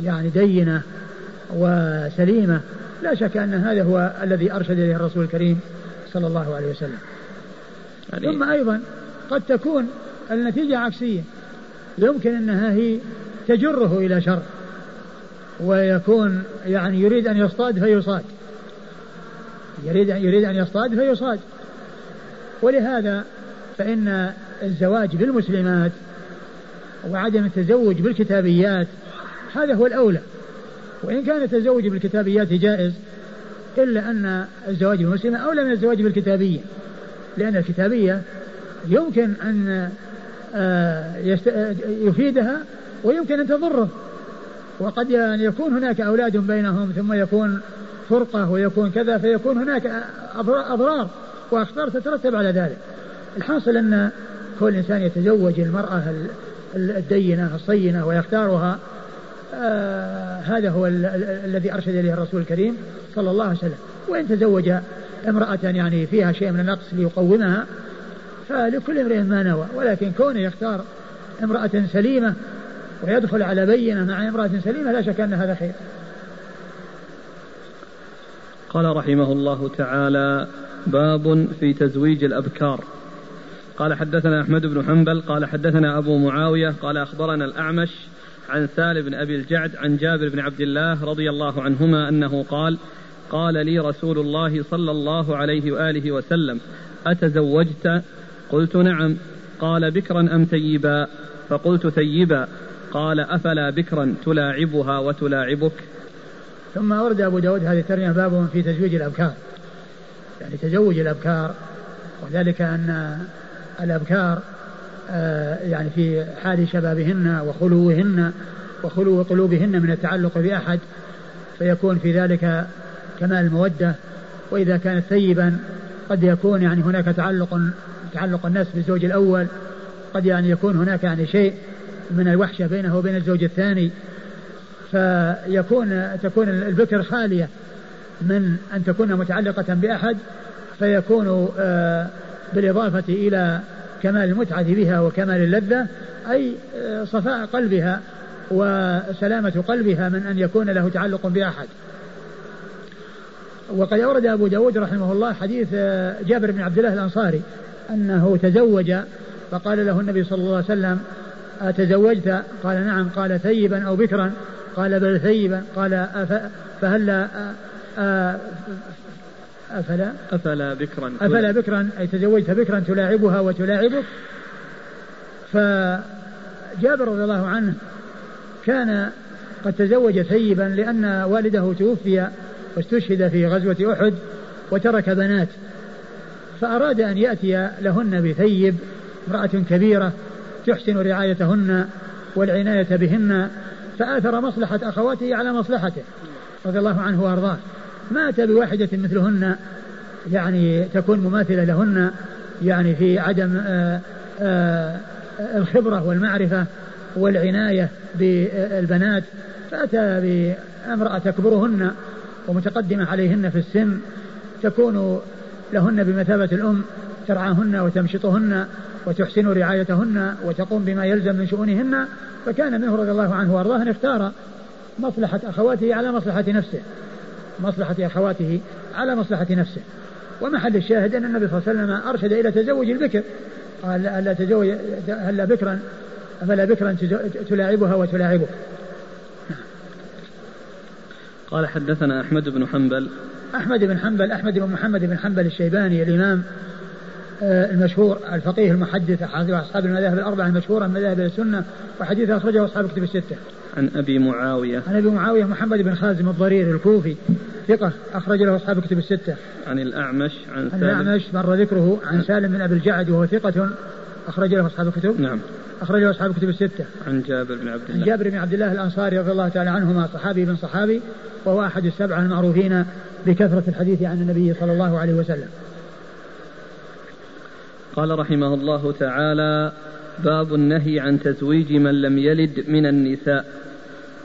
يعني دينة وسليمة. لا شك أن هذا هو الذي أرشد إليه الرسول الكريم صلى الله عليه وسلم. يعني ثم أيضا قد تكون النتيجة عكسية. يمكن أنها هي تجره إلى شر ويكون يعني يريد أن يصطاد فيصاد. يريد يريد أن يصطاد فيصاد. ولهذا فإن الزواج بالمسلمات وعدم التزوج بالكتابيات هذا هو الأولى. وإن كان التزوج بالكتابيات جائز إلا أن الزواج بالمسلمة أولى من الزواج بالكتابية. لأن الكتابية يمكن أن آه، يفيدها ويمكن أن تضره. وقد يعني يكون هناك أولاد بينهم ثم يكون فرقة ويكون كذا فيكون هناك أضرار وأخطار تترتب على ذلك. الحاصل أن كل إنسان يتزوج المرأة الدينة الصينة ويختارها آه هذا هو الذي أرشد إليه الرسول الكريم صلى الله عليه وسلم. وإن تزوج امرأة يعني فيها شيء من النقص ليقومها فلكل امرئ ما نوى. ولكن كونه يختار امرأة سليمة ويدخل على بينة مع امرأة سليمة لا شك أن هذا خير. قال رحمه الله تعالى باب في تزويج الأبكار. قال حدثنا أحمد بن حنبل قال حدثنا أبو معاوية قال أخبرنا الأعمش عن سالم بن أبي الجعد عن جابر بن عبد الله رضي الله عنهما أنه قال قال لي رسول الله صلى الله عليه وآله وسلم أتزوجت؟ قلت نعم. قال بكرا أم ثيبا؟ فقلت ثيبا. قال أفلا بكرا تلاعبها وتلاعبك. ثم أورد أبو داود هذه الترجمة باب في تزويج الأبكار. يعني تزوج الأبكار وذلك أن الأبكار آه، يعني في حال شبابهن وخلوهن وخلو قلوبهن من التعلق بأحد فيكون في ذلك كمال المودة. وإذا كانت ثيبا قد يكون يعني هناك تعلق تعلق الناس بالزوج الأول قد يعني يكون هناك يعني شيء من الوحشة بينه وبين الزوج الثاني. فيكون تكون البكر خالية من أن تكون متعلقة بأحد فيكون آه، بالإضافة إلى كمال المتعة بها وكمال اللذة أي آه، صفاء قلبها وسلامة قلبها من أن يكون له تعلق بأحد. وقد أورد أبو داود رحمه الله حديث آه، جابر بن عبد الله الأنصاري أنه تزوج فقال له النبي صلى الله عليه وسلم أتزوجت؟ قال نعم. قال ثيبا أو بكرا؟ قال بل ثيبا. قال فهلا أفلا؟ أفلا بكرا أفلا بكرا؟ أي تزوجت بكرا تلاعبها وتلاعبك؟ فجابر رضي الله عنه كان قد تزوج ثيبا لأن والده توفي واستشهد في غزوة أحد وترك بنات. فأراد أن يأتي لهن بثيب امرأة كبيرة تحسن رعايتهن والعناية بهن فآثر مصلحة أخواته على مصلحته رضي الله عنه وأرضاه. مات بواحدة مثلهن يعني تكون مماثلة لهن يعني في عدم آآ آه، آآ آه، الخبرة والمعرفة والعناية بالبنات. فأتى بامرأة تكبرهن ومتقدمة عليهن في السن تكون لهن بمثابة الأم ترعاهن وتمشطهن وتحسن رعايتهن وتقوم بما يلزم من شؤونهن. فكان منه رضي الله عنه وأرضاه أن اختار مصلحة أخواته على مصلحة نفسه. مصلحة أخواته على مصلحة نفسه. ومحل الشاهد أن النبي صلى الله عليه وسلم أرشد إلى تزوج البكر. قال ألا تزوج هلا بكرا فلا بكرا تلاعبها وتلاعبك قال حدثنا أحمد بن حنبل. أحمد بن حنبل أحمد بن محمد بن حنبل الشيباني الإمام آه، المشهور الفقيه المحدث أحد أصحاب المذاهب الأربعة المشهورة من مذاهب السنة وحديث أخرجه أصحاب كتب الستة. عن أبي معاوية. عن أبي معاوية محمد بن خازم الضرير الكوفي ثقة أخرج له أصحاب كتب الستة. عن الأعمش عن سالم. الأعمش مر ذكره عن سالم بن أبي الجعد وهو ثقة أخرج له أصحاب الكتب. نعم. أخرج له أصحاب الكتب الستة. عن جابر بن عبد الله. عن جابر بن عبد الله الأنصاري رضي الله تعالى عنهما صحابي بن صحابي وهو أحد السبعة المعروفين بكثرة الحديث عن النبي صلى الله عليه وسلم. قال رحمه الله تعالى باب النهي عن تزويج من لم يلد من النساء.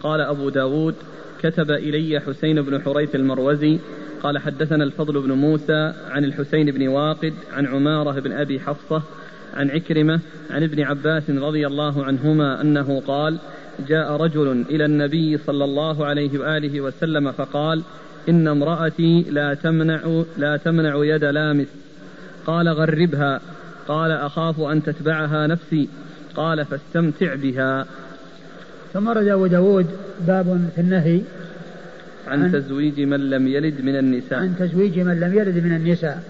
قال أبو داود كتب إلي حسين بن حريث المروزي قال حدثنا الفضل بن موسى عن الحسين بن واقد عن عمارة بن أبي حفصة عن عكرمة عن ابن عباس رضي الله عنهما أنه قال جاء رجل إلى النبي صلى الله عليه وآله وسلم فقال إن امرأتي لا تمنع لا تمنع يد لامس. قال غربها. قال أخاف أن تتبعها نفسي. قال فاستمتع بها. ثم رد أبو داود باب في النهي عن, عن تزويج من لم يلد من النساء. عن تزويج من لم يلد من النساء.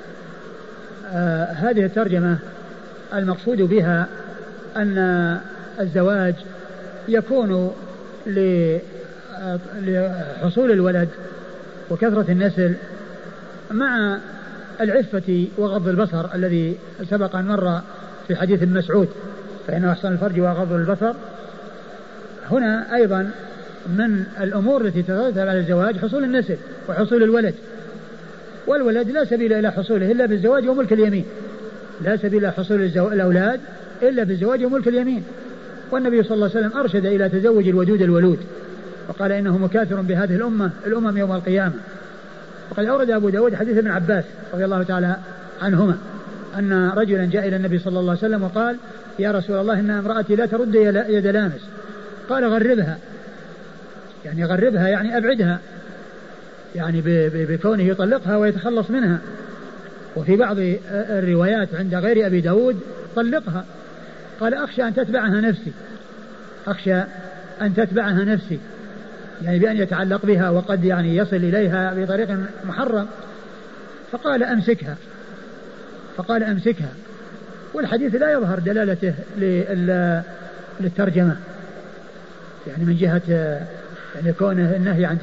آه هذه الترجمة المقصود بها أن الزواج يكون لحصول الولد وكثرة النسل مع العفة وغض البصر الذي سبق أن مر في حديث مسعود فإنه أحسن الفرج وغض البصر. هنا أيضا من الأمور التي تترتب على الزواج حصول النسل وحصول الولد. والولد لا سبيل إلى حصوله إلا بالزواج وملك اليمين. لا سبيل إلى حصول الأولاد إلا بالزواج وملك اليمين. والنبي صلى الله عليه وسلم أرشد إلى تزوج الودود الولود وقال إنه مكاثر بهذه الأمة الأمم يوم القيامة. وقد أورد أبو داود حديث ابن عباس رضي الله تعالى عنهما أن رجلا جاء إلى النبي صلى الله عليه وسلم وقال يا رسول الله إن امرأتي لا ترد يد لامس. قال غربها. يعني غربها يعني أبعدها. يعني بكونه يطلقها ويتخلص منها. وفي بعض الروايات عند غير أبي داود طلقها. قال أخشى أن تتبعها نفسي. أخشى أن تتبعها نفسي. يعني بأن يتعلق بها وقد يعني يصل إليها بطريق محرم فقال أمسكها فقال أمسكها والحديث لا يظهر دلالته للترجمة يعني من جهة يعني كونه النهي عن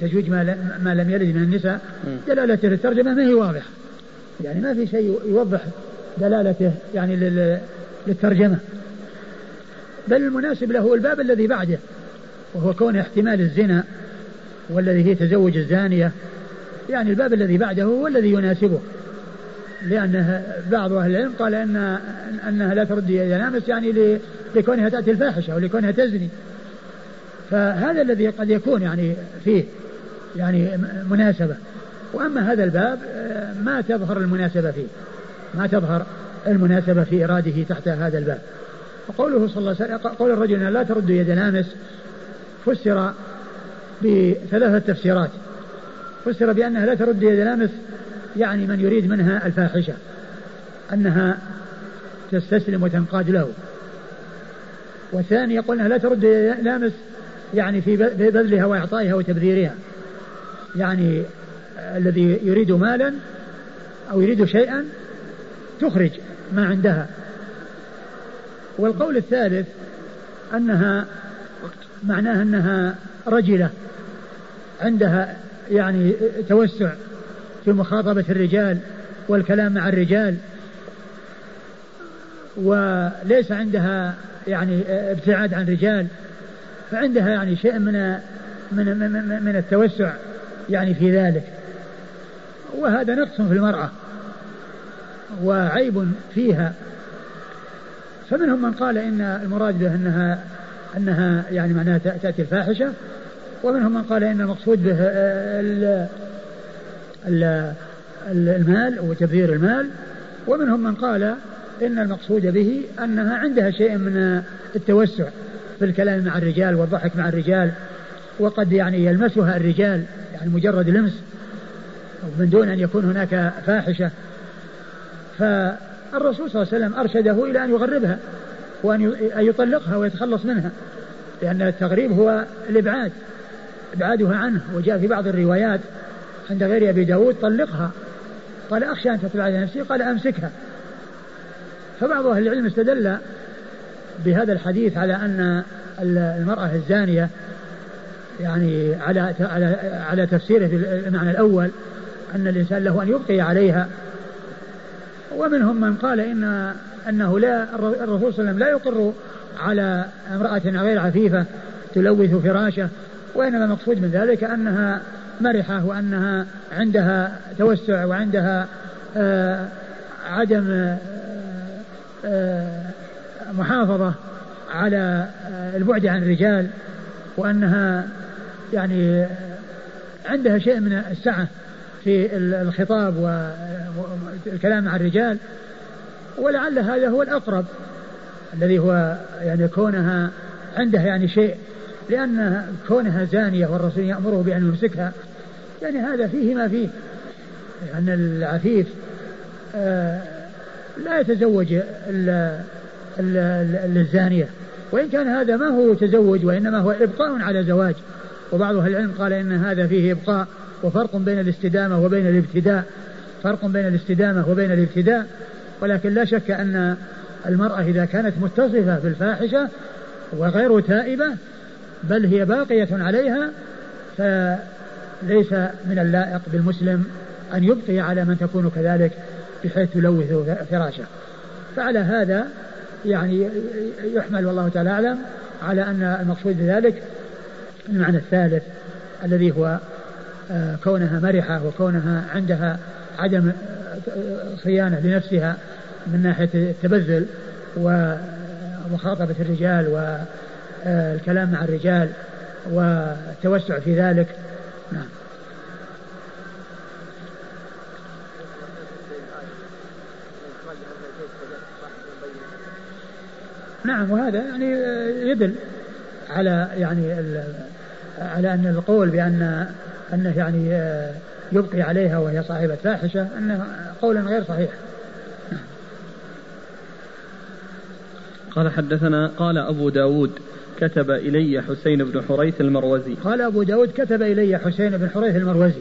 تزويج ما, ما لم يلد من النساء دلالته للترجمة ما هي واضحة يعني ما في شيء يوضح دلالته يعني للترجمة. بل المناسب له الباب الذي بعده. وهو كون احتمال الزنا والذي هي تزوج الزانية يعني الباب الذي بعده هو الذي يناسبه. لأنه بعض أهل العلم قال أن أنها لا ترد ينامس يعني لكونها تأتي الفاحشة ولكونها تزني. فهذا الذي قد يكون يعني فيه يعني مناسبة. وأما هذا الباب ما تظهر المناسبة فيه. ما تظهر المناسبة في إراده تحت هذا الباب. وقوله صلى الله عليه وسلم قول الرجل لا ترد يد نامس فسر بثلاثة تفسيرات. فسر بأنها لا ترد يد نامس يعني من يريد منها الفاحشة أنها تستسلم وتنقاد له. والثاني يقول أنها لا ترد لامس يعني في بذلها وإعطائها وتبذيرها. يعني الذي يريد مالا أو يريد شيئا تخرج ما عندها. والقول الثالث أنها معناها أنها رجلة عندها يعني توسع في مخاطبة الرجال والكلام مع الرجال وليس عندها يعني ابتعاد عن الرجال فعندها يعني شيء من من من, من التوسع يعني في ذلك. وهذا نقص في المرأة وعيب فيها. فمنهم من قال إن المراد به أنها أنها يعني معناها تأتي الفاحشة. ومنهم من قال إن المقصود به المال وتبذير المال. ومنهم من قال إن المقصود به أنها عندها شيء من التوسع في الكلام مع الرجال والضحك مع الرجال. وقد يعني يلمسها الرجال يعني مجرد لمس من دون أن يكون هناك فاحشة. فالرسول صلى الله عليه وسلم أرشده إلى أن يغربها. وأن يطلقها ويتخلص منها لأن التغريب هو الإبعاد إبعادها عنه وجاء في بعض الروايات عند غير أبي داود طلقها. قال أخشى أن تتبع نفسي قال أمسكها. فبعض أهل العلم استدل بهذا الحديث على أن المرأة الزانية يعني على على على تفسيره في المعنى الأول أن الإنسان له أن يبقي عليها. ومنهم من قال إن أنه لا الرسول صلى الله عليه وسلم لا يقر على امرأة غير عفيفة تلوث فراشه وإنما المقصود من ذلك أنها مرحة وأنها عندها توسع وعندها آه عدم آه آه محافظة على البعد عن الرجال وأنها يعني عندها شيء من السعة في الخطاب والكلام مع الرجال. ولعل هذا هو الأقرب الذي هو يعني كونها عندها يعني شيء لأن كونها زانية والرسول يأمره بأن يمسكها يعني هذا فيه ما فيه لأن يعني العفيف آه، لا يتزوج الزانية وإن كان هذا ما هو تزوج وإنما هو إبقاء على زواج وبعض أهل العلم قال إن هذا فيه إبقاء وفرق بين الاستدامة وبين الابتداء فرق بين الاستدامة وبين الابتداء ولكن لا شك أن المرأة إذا كانت متصفة بالفاحشة وغير تائبة بل هي باقية عليها فليس من اللائق بالمسلم أن يبقي على من تكون كذلك بحيث تلوث فراشة. فعلى هذا يعني يحمل والله تعالى أعلم على أن المقصود بذلك المعنى الثالث الذي هو آه، كونها مرحة وكونها عندها عدم آه، صيانة لنفسها من ناحية التبذل ومخاطبة الرجال والكلام مع الرجال والتوسع في ذلك نعم نعم وهذا يعني يدل على يعني على أن القول بان أنه يعني يبقي عليها وهي صاحبة فاحشة أنه قول غير صحيح. قال حدثنا قال أبو داود كتب إلي حسين بن حريث المروزي. قال أبو داود كتب إلي حسين بن حريث المروزي.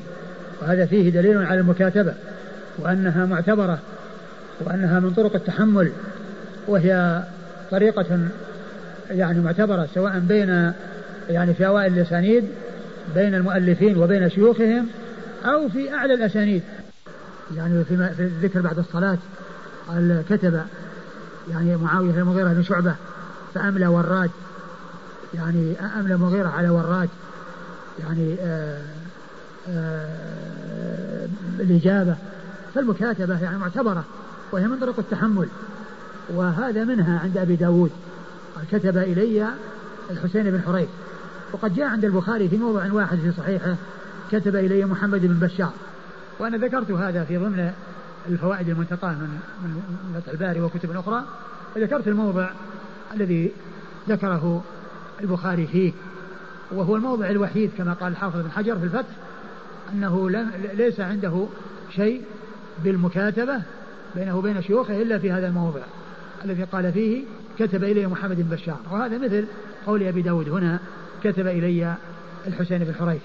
وهذا فيه دليل على المكاتبة وأنها معتبرة وأنها من طرق التحمل وهي طريقة يعني معتبرة سواء بين يعني في أوائل الأسانيد بين المؤلفين وبين شيوخهم أو في أعلى الأسانيد. يعني في, في الذكر بعد الصلاة قال كتب يعني معاوية المغيرة بن شعبة فأملى وراد يعني أملى مغيرة على وراد يعني آآ آآ الإجابة. فالمكاتبة يعني معتبرة وهي من طرق التحمل. وهذا منها عند أبي داود. كتب إلي الحسين بن حريث. وقد جاء عند البخاري في موضع واحد في صحيحه كتب إلي محمد بن بشار. وأنا ذكرت هذا في ضمن الفوائد المنتقاة من من فتح الباري وكتب أخرى. وذكرت الموضع الذي ذكره البخاري فيه وهو الموضع الوحيد كما قال الحافظ بن حجر في الفتح أنه ليس عنده شيء بالمكاتبة بينه وبين شيوخه إلا في هذا الموضع الذي قال فيه كتب إلي محمد بن بشار. وهذا مثل قول أبي داود هنا كتب إلي الحسين بن حريث.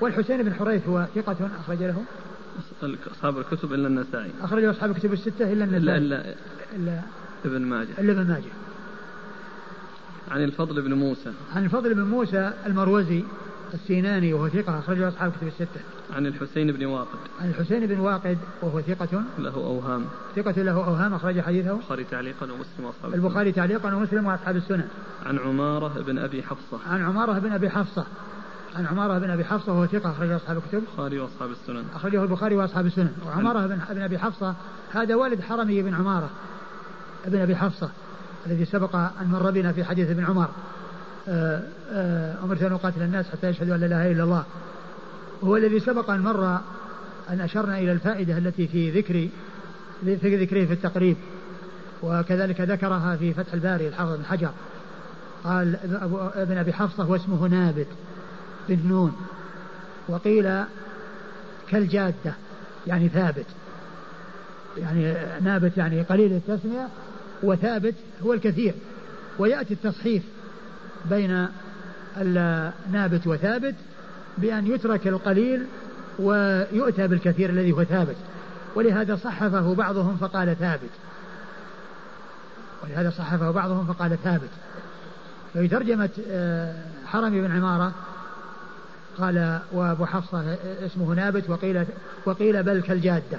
والحسين بن حريث هو ثقة أخرج له؟ أصحاب الكتب إلا النسائي أخرج أصحاب الكتب الستة إلا النسائي إلا إلا, إلا ابن ماجه إلا ابن ماجه عن الفضل بن موسى عن الفضل بن موسى المروزي السيناني وهو ثقة أخرجه أصحاب الكتب الستة. عن الحسين بن واقد. عن الحسين بن واقد وهو ثقة له أوهام. ثقة له أوهام أخرج حديثه. البخاري تعليقا ومسلم وأصحاب البخاري تعليقا ومسلم وأصحاب السنن. عن عمارة بن أبي حفصة. عن عمارة بن أبي حفصة. عن عمارة بن أبي حفصة وهو ثقة أخرجه أصحاب الكتب. البخاري وأصحاب السنن. أخرجه البخاري وأصحاب السنن. وعمارة بن, بن أبي حفصة هذا والد حرمي بن عمارة بن أبي حفصة الذي سبق أن مر بنا في حديث ابن عمر آه، آه، أمرت أن أقاتل الناس حتى يشهدوا أن لا إله إلا الله هو الذي سبق أن مر أن أشرنا إلى الفائدة التي في ذكر في ذكره في التقريب وكذلك ذكرها في فتح الباري الحافظ بن حجر قال ابن أبي حفصة واسمه نابت بن نون وقيل كالجادة يعني ثابت. يعني نابت يعني قليل التسمية وثابت هو الكثير. ويأتي التصحيف بين النابت وثابت بأن يترك القليل ويؤتى بالكثير الذي هو ثابت. ولهذا صحفه بعضهم فقال ثابت. ولهذا صحفه بعضهم فقال ثابت. في ترجمة آه، حرم بن عمارة قال وابو حفصة اسمه نابت وقيل وقيل بل كالجادة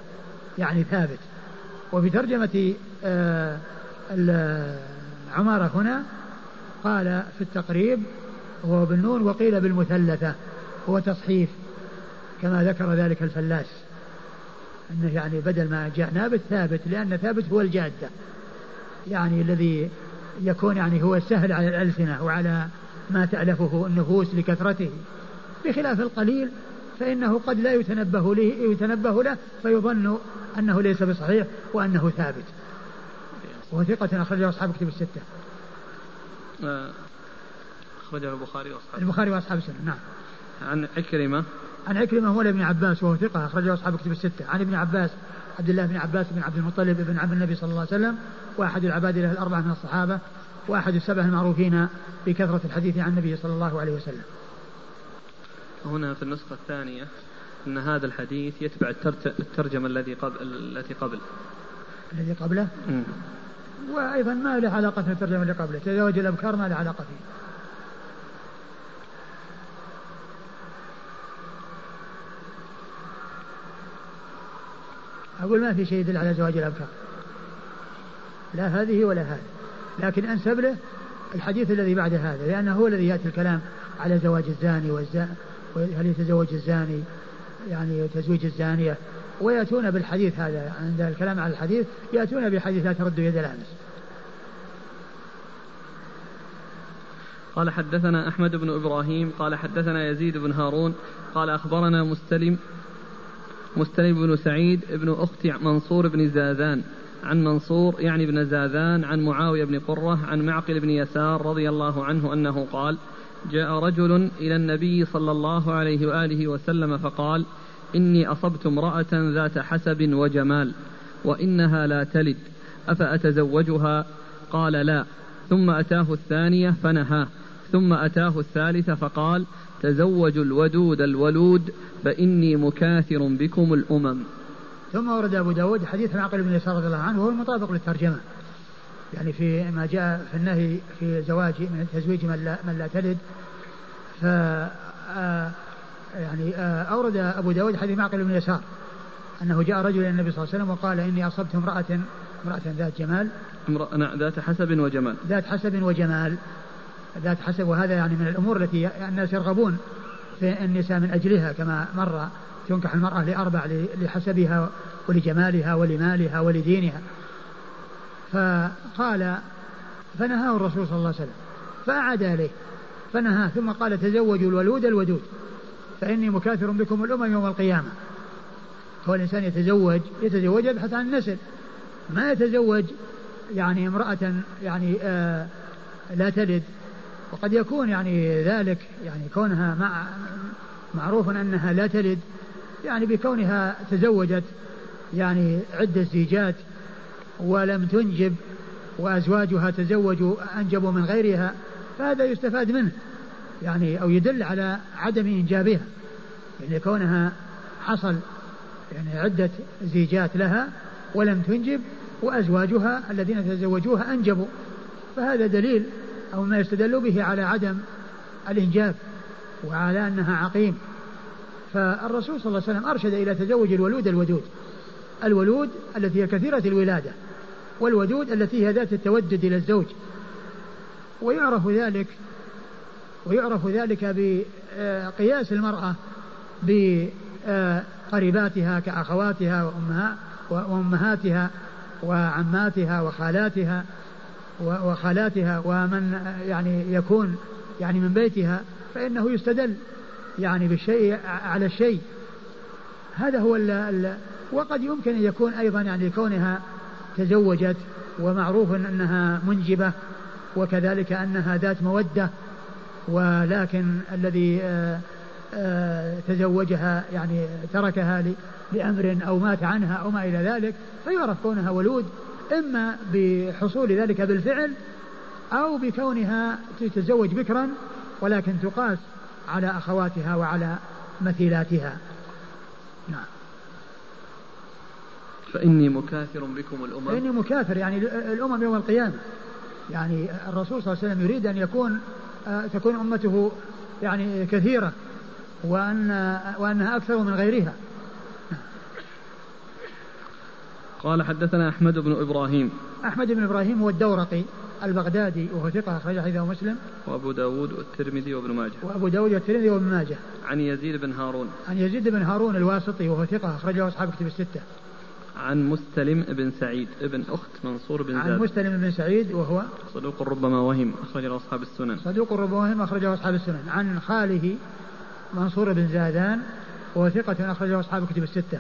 يعني ثابت. وفي ترجمة آه، عمارة هنا قال في التقريب هو بالنون وقيل بالمثلثة هو تصحيف كما ذكر ذلك الفلاس. أنه يعني بدل ما جاء نابت ثابت لأن ثابت هو الجادة. يعني الذي يكون يعني هو سهل على الألسنة وعلى ما تألفه النفوس لكثرته. بخلاف القليل فإنه قد لا يتنبه له يتنبه له فيظن أنه ليس بصحيح وأنه ثابت. وهو ثقة أخرجه أصحاب كتب الستة. آه، أخرجه البخاري وأصحاب البخاري وأصحاب السنة نعم. عن عكرمة. عن عكرمة مولى ابن عباس وهو ثقة أخرجه أصحاب كتب الستة. عن ابن عباس عبد الله بن عباس بن عبد المطلب بن عم النبي صلى الله عليه وسلم وأحد العباد له الأربعة من الصحابة وأحد السبع المعروفين بكثرة الحديث عن النبي صلى الله عليه وسلم. هنا في النسخة الثانية أن هذا الحديث يتبع الترجمة الذي قبل التي قبل. الذي قبله؟ وأيضا ما له علاقة في الترجمة اللي قبله. تزوج الأبكار ما له علاقة فيه. أقول ما في شيء يدل على زواج الأبكار. لا هذه ولا هذه. لكن أنسب له الحديث الذي بعد هذا لأنه هو الذي يأتي الكلام على زواج الزاني والزاني هل يتزوج الزاني يعني تزويج الزانية ويأتون بالحديث هذا عند الكلام على الحديث يأتون بحديث لا ترد يد الأمس. قال حدثنا أحمد بن إبراهيم قال حدثنا يزيد بن هارون قال أخبرنا مستلم مستلم بن سعيد ابن أخت منصور بن زاذان عن منصور يعني بن زاذان عن معاوية بن قرة عن معقل بن يسار رضي الله عنه أنه قال جاء رجل إلى النبي صلى الله عليه وآله وسلم فقال إني أصبت امرأة ذات حسب وجمال وإنها لا تلد أفأتزوجها؟ قال لا. ثم أتاه الثانية فنهاه. ثم أتاه الثالث فقال تزوجوا الودود الولود فإني مكاثر بكم الأمم. ثم ورد أبو داود حديث معقل بن يسار رضي الله عنه وهو المطابق للترجمة. يعني في ما جاء في النهي في زواج من تزويج من لا, من لا تلد. ف آه، يعني آه، أورد أبو داود حديث معقل بن يسار أنه جاء رجل إلى النبي صلى الله عليه وسلم وقال إني أصبت امرأة امرأة ذات جمال. امرأة نعم، ذات حسب وجمال. ذات حسب وجمال. ذات حسب وهذا يعني من الأمور التي الناس يرغبون في النساء من أجلها كما مر تنكح المرأة لأربع لحسبها ولجمالها ولمالها ولدينها. فقال فنهاه الرسول صلى الله عليه وسلم فأعاد عليه فنهاه ثم قال تزوجوا الولود الودود فإني مكاثر بكم الأمم يوم القيامة. هو الإنسان يتزوج يتزوج يبحث عن النسل ما يتزوج يعني امرأة يعني آه لا تلد وقد يكون يعني ذلك يعني كونها مع معروف أنها لا تلد يعني بكونها تزوجت يعني عدة زيجات ولم تنجب وأزواجها تزوجوا أنجبوا من غيرها فهذا يستفاد منه يعني أو يدل على عدم إنجابها يعني كونها حصل يعني عدة زيجات لها ولم تنجب وأزواجها الذين تزوجوها أنجبوا فهذا دليل أو ما يستدل به على عدم الإنجاب وعلى أنها عقيم. فالرسول صلى الله عليه وسلم أرشد إلى تزوج الولود الودود الولود التي هي كثيرة الولادة والودود التي هي ذات التودد إلى الزوج. ويعرف ذلك ويعرف ذلك بقياس المرأة بقريباتها كأخواتها وأمهاتها وعماتها وخالاتها وخالاتها ومن يعني يكون يعني من بيتها فإنه يستدل يعني بالشيء على الشيء. هذا هو ال ال وقد يمكن أن يكون أيضا يعني كونها تزوجت ومعروف أنها منجبة وكذلك أنها ذات مودة ولكن الذي آه، آه، تزوجها يعني تركها لأمر أو مات عنها أو ما إلى ذلك فيعرف كونها ولود إما بحصول ذلك بالفعل أو بكونها تتزوج بكرا ولكن تقاس على أخواتها وعلى مثيلاتها. نعم. فإني مكاثر بكم الأمم. فإني مكاثر يعني الأمم يوم القيامة. يعني الرسول صلى الله عليه وسلم يريد أن يكون آه، تكون أمته يعني كثيرة وأن وأنها أكثر من غيرها. قال حدثنا أحمد بن إبراهيم. أحمد بن إبراهيم هو الدورقي البغدادي وهو ثقة أخرج حديثه مسلم. وأبو داود والترمذي وابن ماجه. وأبو داود والترمذي وابن ماجه. عن يزيد بن هارون. عن يزيد بن هارون الواسطي وهو ثقة أخرجه أصحاب كتب الستة. عن مستلم بن سعيد ابن أخت منصور بن زاد. عن مستلم بن سعيد وهو صدوق ربما وهم أخرجه أصحاب السنن. صدوق ربما وهم أخرجه أصحاب السنن. عن خاله منصور بن زادان وهو ثقة أخرجه أصحاب كتب الستة.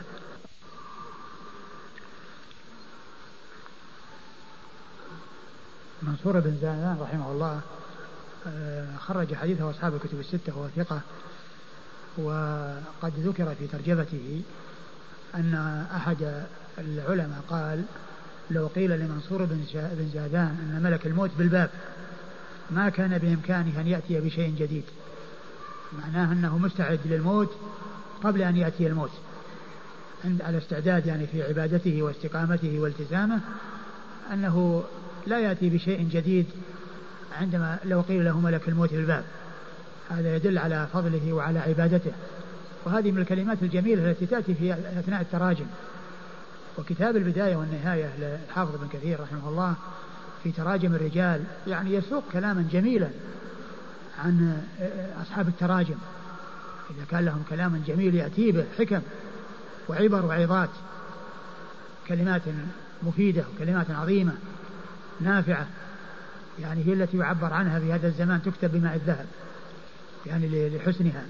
منصور بن زادان رحمه الله آه، خرج حديثه أصحاب الكتب الستة وهو ثقة. وقد ذكر في ترجمته أن أحد العلماء قال لو قيل لمنصور بن زادان أن ملك الموت بالباب ما كان بإمكانه أن يأتي بشيء جديد. معناه أنه مستعد للموت قبل أن يأتي الموت. عند على استعداد يعني في عبادته واستقامته والتزامه أنه لا يأتي بشيء جديد عندما لو قيل له ملك الموت بالباب. هذا يدل على فضله وعلى عبادته. وهذه من الكلمات الجميلة التي تأتي في أثناء التراجم. وكتاب البداية والنهاية للحافظ بن كثير رحمه الله في تراجم الرجال يعني يسوق كلاما جميلا عن أصحاب التراجم. إذا كان لهم كلام جميل يأتي به حكم وعبر وعظات كلمات مفيدة وكلمات عظيمة نافعة. يعني هي التي يعبر عنها في هذا الزمان تكتب بماء الذهب يعني لحسنها.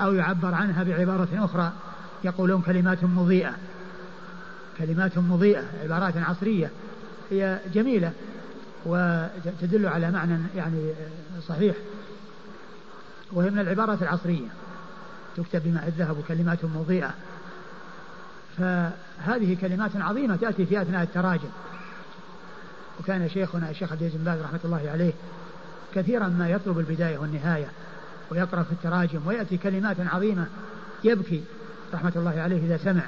أو يعبر عنها بعبارة أخرى يقولون كلمات مضيئة. كلمات مضيئة عبارات عصرية هي جميلة وتدل على معنى يعني صحيح وهي من العبارات العصرية تكتب بماء الذهب وكلمات مضيئة. فهذه كلمات عظيمة تأتي في أثناء التراجم. وكان شيخنا الشيخ عبد العزيز بن باز رحمة الله عليه كثيرا ما يطلب البداية والنهاية ويقرأ في التراجم ويأتي كلمات عظيمة يبكي رحمة الله عليه إذا سمع.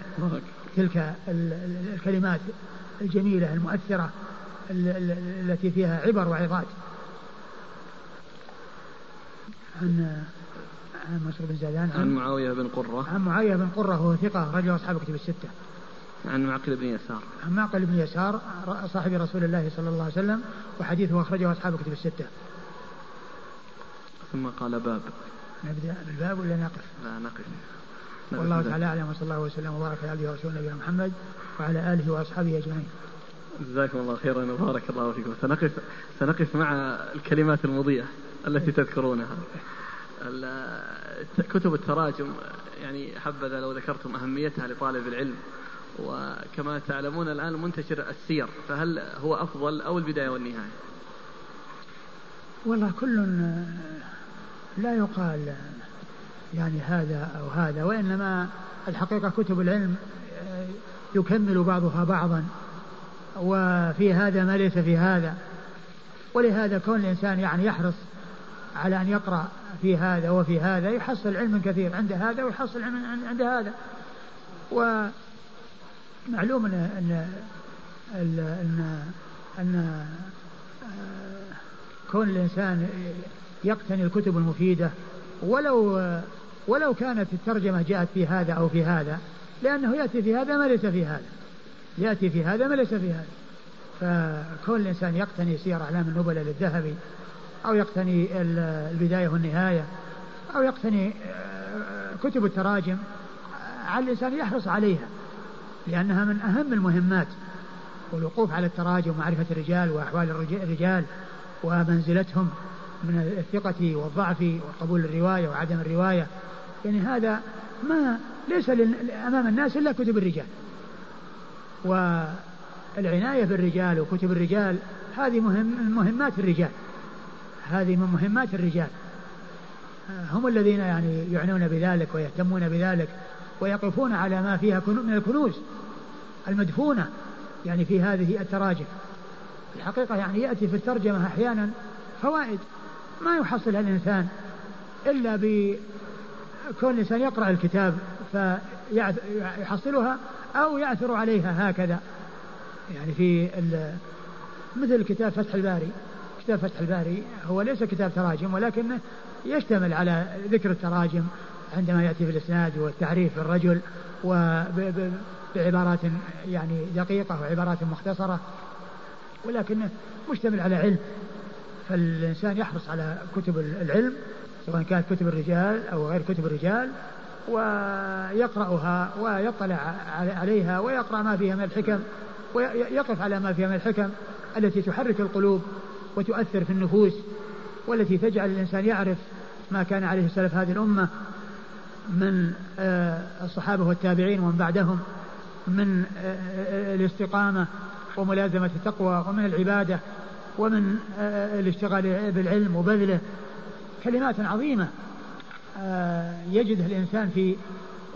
تلك الكلمات الجميلة المؤثرة التي فيها عبر وعظات. عن عن مسعود بن زيدان عن, عن معاوية بن قرة. عن معاوية بن قرة هو ثقة رجل أصحاب كتب الستة. عن معقل بن يسار. عن معقل بن يسار صاحب رسول الله صلى الله عليه وسلم وحديثه أخرجه أصحاب كتب الستة. ثم قال باب. نبدأ بالباب ولا نقف؟ لا نقف. والله تعالى أعلم وصلى الله وسلم وبارك على عبده ورسوله نبينا محمد وعلى آله وأصحابه أجمعين. جزاكم الله خيرا وبارك الله فيكم. سنقف سنقف مع الكلمات المضيئة التي تذكرونها. كتب التراجم يعني حبذا لو ذكرتم أهميتها لطالب العلم. وكما تعلمون الآن منتشر السير فهل هو أفضل أو البداية والنهاية؟ والله كل لا يقال يعني هذا أو هذا وإنما الحقيقة كتب العلم يكمل بعضها بعضا وفي هذا ما ليس في هذا. ولهذا كون الإنسان يعني يحرص على أن يقرأ في هذا وفي هذا يحصل علما كثير عند هذا ويحصل علما عند هذا. ومعلوم أن أن أن, أن كون الإنسان يقتني الكتب المفيدة ولو ولو كانت الترجمة جاءت في هذا أو في هذا لأنه يأتي في هذا ما ليس في هذا. يأتي في هذا ما ليس في هذا. فكون الإنسان يقتني سير أعلام النبلاء للذهبي أو يقتني البداية والنهاية أو يقتني آه، كتب التراجم. على الإنسان يحرص عليها لأنها من أهم المهمات. والوقوف على التراجم ومعرفة الرجال وأحوال الرجال ومنزلتهم. من الثقة والضعف وقبول الرواية وعدم الرواية. يعني هذا ما ليس أمام الناس إلا كتب الرجال. والعناية بالرجال وكتب الرجال هذه مهم من مهمات الرجال. هذه من مهمات الرجال. هم الذين يعني يعنون بذلك ويهتمون بذلك ويقفون على ما فيها من الكنوز المدفونة يعني في هذه التراجم الحقيقة يعني يأتي في الترجمة أحيانا فوائد ما يحصلها الإنسان إلا بكون الإنسان يقرأ الكتاب فيحصلها أو يعثر عليها هكذا. يعني في مثل كتاب فتح الباري. كتاب فتح الباري هو ليس كتاب تراجم ولكنه يشتمل على ذكر التراجم عندما يأتي في الإسناد والتعريف بالرجل وبعبارات يعني دقيقة وعبارات مختصرة. ولكنه مشتمل على علم. فالإنسان يحرص على كتب العلم سواء كانت كتب الرجال أو غير كتب الرجال ويقرأها ويطلع عليها ويقرأ ما فيها من الحكم ويقف على ما فيها من الحكم التي تحرك القلوب وتؤثر في النفوس والتي تجعل الإنسان يعرف ما كان عليه سلف هذه الأمة من آه، الصحابة والتابعين ومن بعدهم من آه، الاستقامة وملازمة التقوى ومن العبادة. ومن آه، الاشتغال بالعلم وبذله كلمات عظيمة. يجدها الإنسان في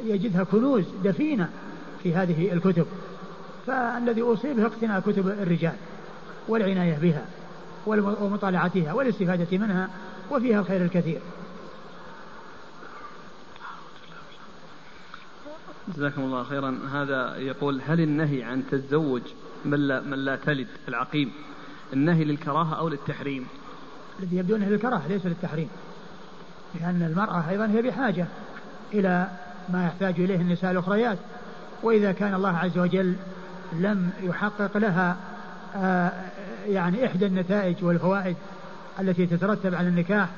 يجدها كنوز دفينة في هذه الكتب. فالذي أوصي به اقتناء كتب الرجال والعناية بها ومطالعتها والاستفادة منها وفيها الخير الكثير. جزاكم الله خيرا. هذا يقول هل النهي عن تزوج من لا, من لا تلد العقيم؟ النهي للكراهة أو للتحريم. الذي يبدو أنه للكراهة ليس للتحريم. لأن المرأة أيضا هي بحاجة إلى ما يحتاج إليه النساء الأخريات. وإذا كان الله عز وجل لم يحقق لها آه، يعني إحدى النتائج والفوائد التي تترتب على النكاح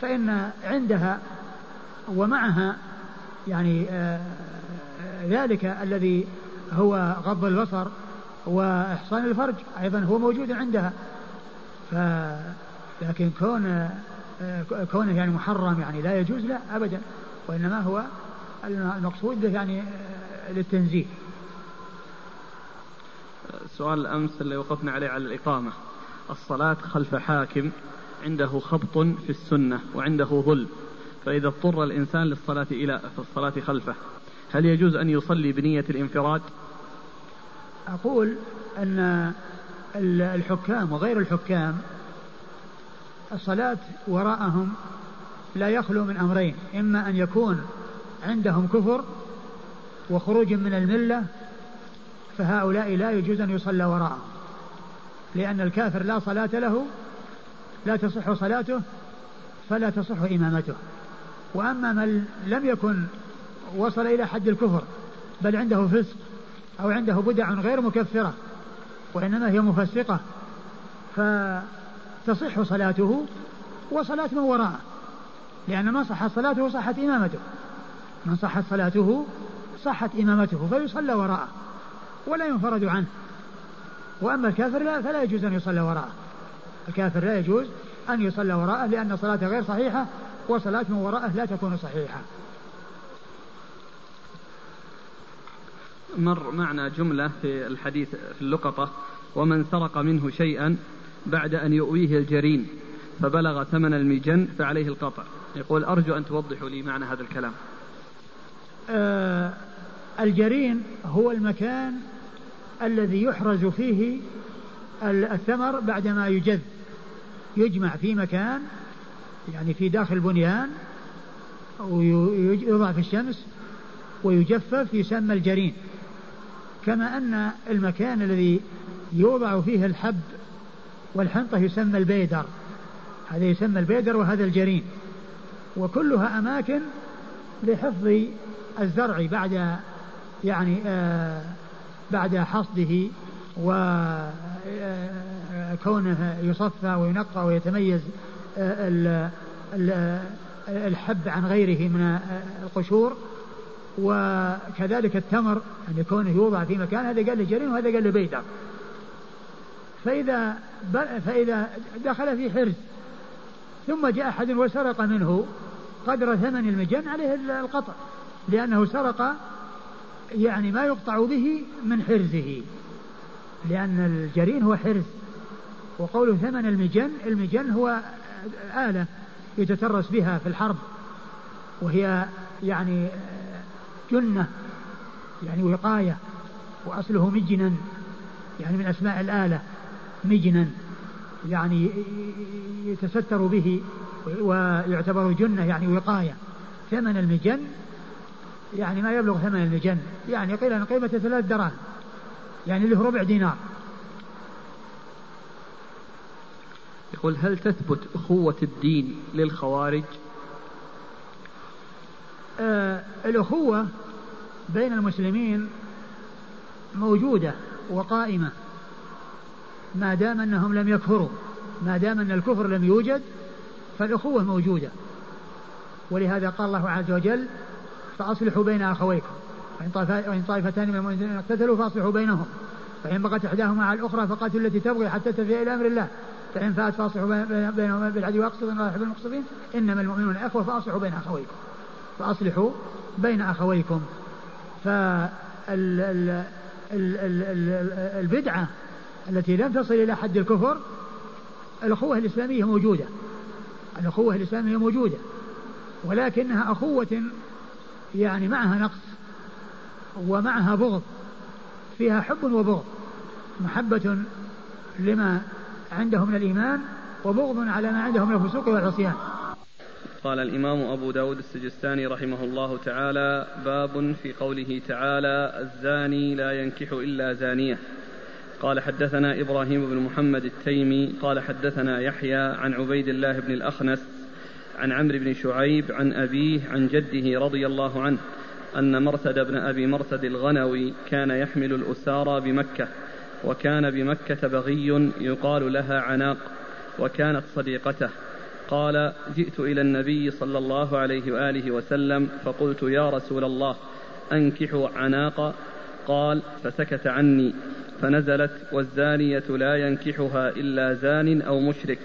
فإن عندها ومعها يعني آه، ذلك الذي هو غض البصر وإحصان الفرج أيضا هو موجود عندها. ف لكن كون كونه يعني محرم يعني لا يجوز لا أبدا وإنما هو المقصود يعني للتنزيه. سؤال الأمس اللي وقفنا عليه على الإقامة. الصلاة خلف حاكم عنده خبط في السنة وعنده ظلم. فإذا اضطر الإنسان للصلاة إلى الصلاة خلفه هل يجوز أن يصلي بنية الانفراد؟ أقول أن الحكام وغير الحكام الصلاة وراءهم لا يخلو من أمرين إما أن يكون عندهم كفر وخروج من الملة فهؤلاء لا يجوز أن يصلى وراءهم لأن الكافر لا صلاة له لا تصح صلاته فلا تصح إمامته. وأما من لم يكن وصل إلى حد الكفر بل عنده فسق أو عنده بدع غير مكفرة وإنما هي مفسقة فتصح صلاته وصلاة من وراءه لأن من صحت صلاته صحت إمامته من صحت صلاته صحت إمامته فيصلى وراءه ولا ينفرد عنه. وأما الكافر لا فلا يجوز أن يصلى وراءه. الكافر لا يجوز أن يصلى وراءه لأن صلاته غير صحيحة وصلاة من وراءه لا تكون صحيحة. مر معنا جملة في الحديث في اللقطة ومن سرق منه شيئا بعد أن يؤويه الجرين فبلغ ثمن المجن فعليه القطع. يقول أرجو أن توضحوا لي معنى هذا الكلام. آه الجرين هو المكان الذي يحرز فيه الثمر بعدما يجذ. يجمع في مكان يعني في داخل البنيان ويوضع في الشمس ويجفف يسمى الجرين. كما أن المكان الذي يوضع فيه الحب والحنطة يسمى البيدر. هذا يسمى البيدر وهذا الجرين وكلها أماكن لحفظ الزرع بعد يعني آه بعد حصده وكونه آه، يصفى وينقى ويتميز آه الحب عن غيره من آه، القشور. وكذلك التمر أن يكون يوضع في مكان هذا قال له جرين وهذا قال له بيدر فإذا فإذا دخل في حرز ثم جاء أحد وسرق منه قدر ثمن المجن عليه القطع لأنه سرق يعني ما يقطع به من حرزه لأن الجرين هو حرز وقوله ثمن المجن المجن هو آلة يتترس بها في الحرب وهي يعني جنة يعني وقاية وأصله مجنا يعني من أسماء الآلة مجنا يعني يتستر به ويعتبر جنة يعني وقاية. ثمن المجن يعني ما يبلغ ثمن المجن يعني قيل أن قيمته ثلاث دراهم يعني له ربع دينار. يقول هل تثبت أخوة الدين للخوارج؟ الأخوة بين المسلمين موجودة وقائمة. ما دام أنهم لم يكفروا ما دام أن الكفر لم يوجد فالأخوة موجودة. ولهذا قال الله عز وجل فأصلحوا بين أخويكم. وإن طائفتان من المؤمنين اقتتلوا فأصلحوا بينهم. فإن بقت إحداهما على الأخرى فقاتلوا التي تبغي حتى تفيء إلى أمر الله. فإن فات فأصلحوا بينهما بالعدل وأقسطوا إن الله يحب المقسطين إنما المؤمنون إخوة فأصلحوا بين أخويكم. فأصلحوا بين أخويكم. فالبدعة التي لم تصل إلى حد الكفر الأخوة الإسلامية موجودة. الأخوة الإسلامية موجودة. ولكنها أخوة يعني معها نقص ومعها بغض فيها حب وبغض محبة لما عنده من الإيمان وبغض على ما عنده من الفسوق والعصيان. قال الإمام أبو داود السجستاني رحمه الله تعالى باب في قوله تعالى الزاني لا ينكح إلا زانية. قال حدثنا إبراهيم بن محمد التيمي قال حدثنا يحيى عن عبيد الله بن الأخنس عن عمرو بن شعيب عن أبيه عن جده رضي الله عنه أن مرثد بن أبي مرثد الغنوي كان يحمل الأسارى بمكة وكان بمكة بغي يقال لها عناق وكانت صديقته. قال جئت إلى النبي صلى الله عليه وآله وسلم فقلت يا رسول الله أنكح عناق. قال فسكت عني فنزلت والزانية لا ينكحها إلا زان أو مشرك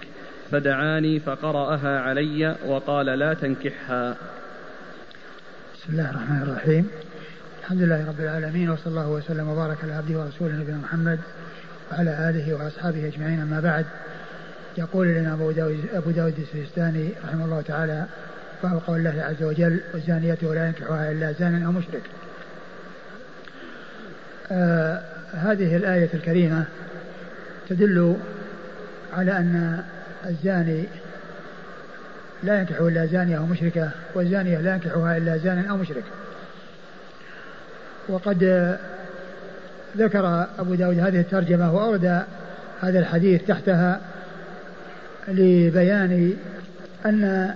فدعاني فقرأها علي وقال لا تنكحها. بسم الله الرحمن الرحيم. الحمد لله رب العالمين وصلى الله وسلم وبارك على عبده ورسوله نبينا محمد وعلى آله وأصحابه أجمعين أما بعد. يقول لنا أبو داود, أبو داود السجستاني رحمه الله تعالى باب قول الله عز وجل والزانية ولا ينكحها إلا زان أو مشرك آه هذه الآية الكريمة تدل على أن الزاني لا ينكح إلا زانية أو مشركة والزانية لا ينكحها إلا زان أو مشرك. وقد ذكر أبو داود هذه الترجمة وأورد هذا الحديث تحتها لبيان أن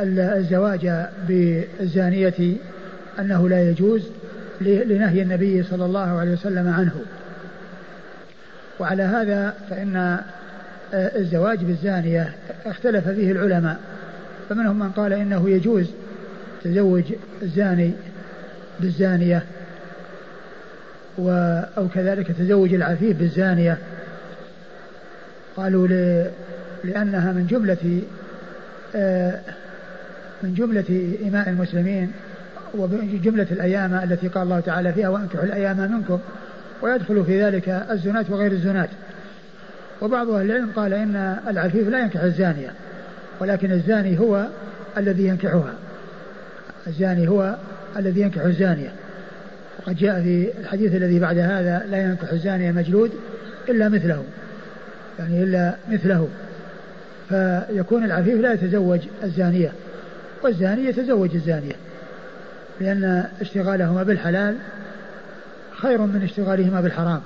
الزواج بالزانية أنه لا يجوز لنهي النبي صلى الله عليه وسلم عنه وعلى هذا فإن الزواج بالزانية اختلف فيه العلماء فمنهم من قال إنه يجوز تزوج الزاني بالزانية و أو كذلك تزوج العفيف بالزانية قالوا. لأنها من جملة آه من جملة إماء المسلمين وجملة الأيام التي قال الله تعالى فيها وأنكحوا الأيام منكم ويدخل في ذلك الزنات وغير الزنات وبعض أهل العلم قال إن العفيف لا ينكح الزانية ولكن الزاني هو الذي ينكحها. الزاني هو الذي ينكح الزانية. وقد جاء في الحديث الذي بعد هذا لا ينكح الزانية مجلود إلا مثله يعني إلا مثله. فيكون العفيف لا يتزوج الزانية والزاني يتزوج الزانية لأن اشتغالهما بالحلال خير من اشتغالهما بالحرام.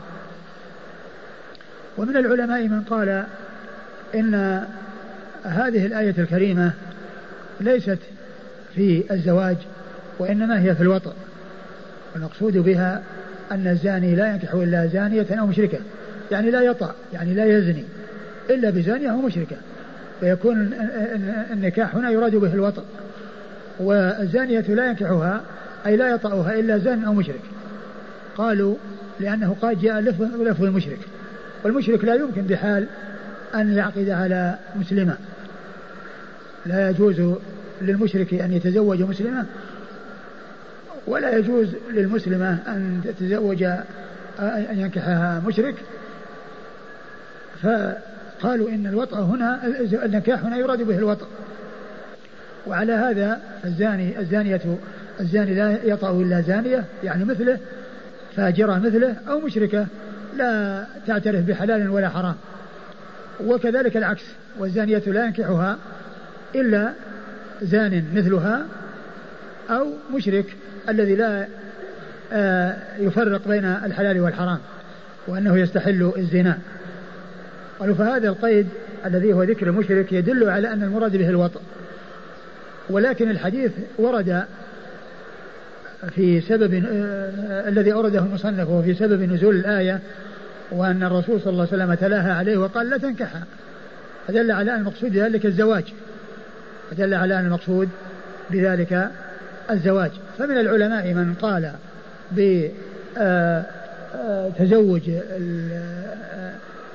ومن العلماء من قال إن هذه الآية الكريمة ليست في الزواج وإنما هي في الوطء والمقصود بها أن الزاني لا ينكح إلا زانية أو مشركة يعني لا يطأ يعني لا يزني إلا بزانية أو مشركة. فيكون النكاح هنا يراد به الوطء والزانية لا ينكحها أي لا يطأها إلا زان أو مشرك. قالوا لأنه قد جاء لفظ المشرك. والمشرك لا يمكن بحال أن يعقد على مسلمة. لا يجوز للمشرك أن يتزوج مسلمة ولا يجوز للمسلمة أن تتزوج أن ينكحها مشرك. فقالوا إن الوطأ هنا النكاح هنا يراد به الوطأ. وعلى هذا الزاني الزانية الزاني لا يطأ إلا زانية يعني مثله فاجرة مثله أو مشركة لا تعترف بحلال ولا حرام. وكذلك العكس والزانية لا ينكحها إلا زان مثلها أو مشرك الذي لا آه، يفرق بين الحلال والحرام وأنه يستحل الزنا. قالوا فهذا القيد الذي هو ذكر المشرك يدل على أن المراد به الوطء ولكن الحديث ورد في سبب آه الذي أورده المصنف وهو في سبب نزول الآية وأن الرسول صلى الله عليه وسلم تلاها عليه وقال لا تنكحها فدل على أن المقصود بذلك الزواج. فدل على أن المقصود بذلك الزواج. فمن العلماء من قال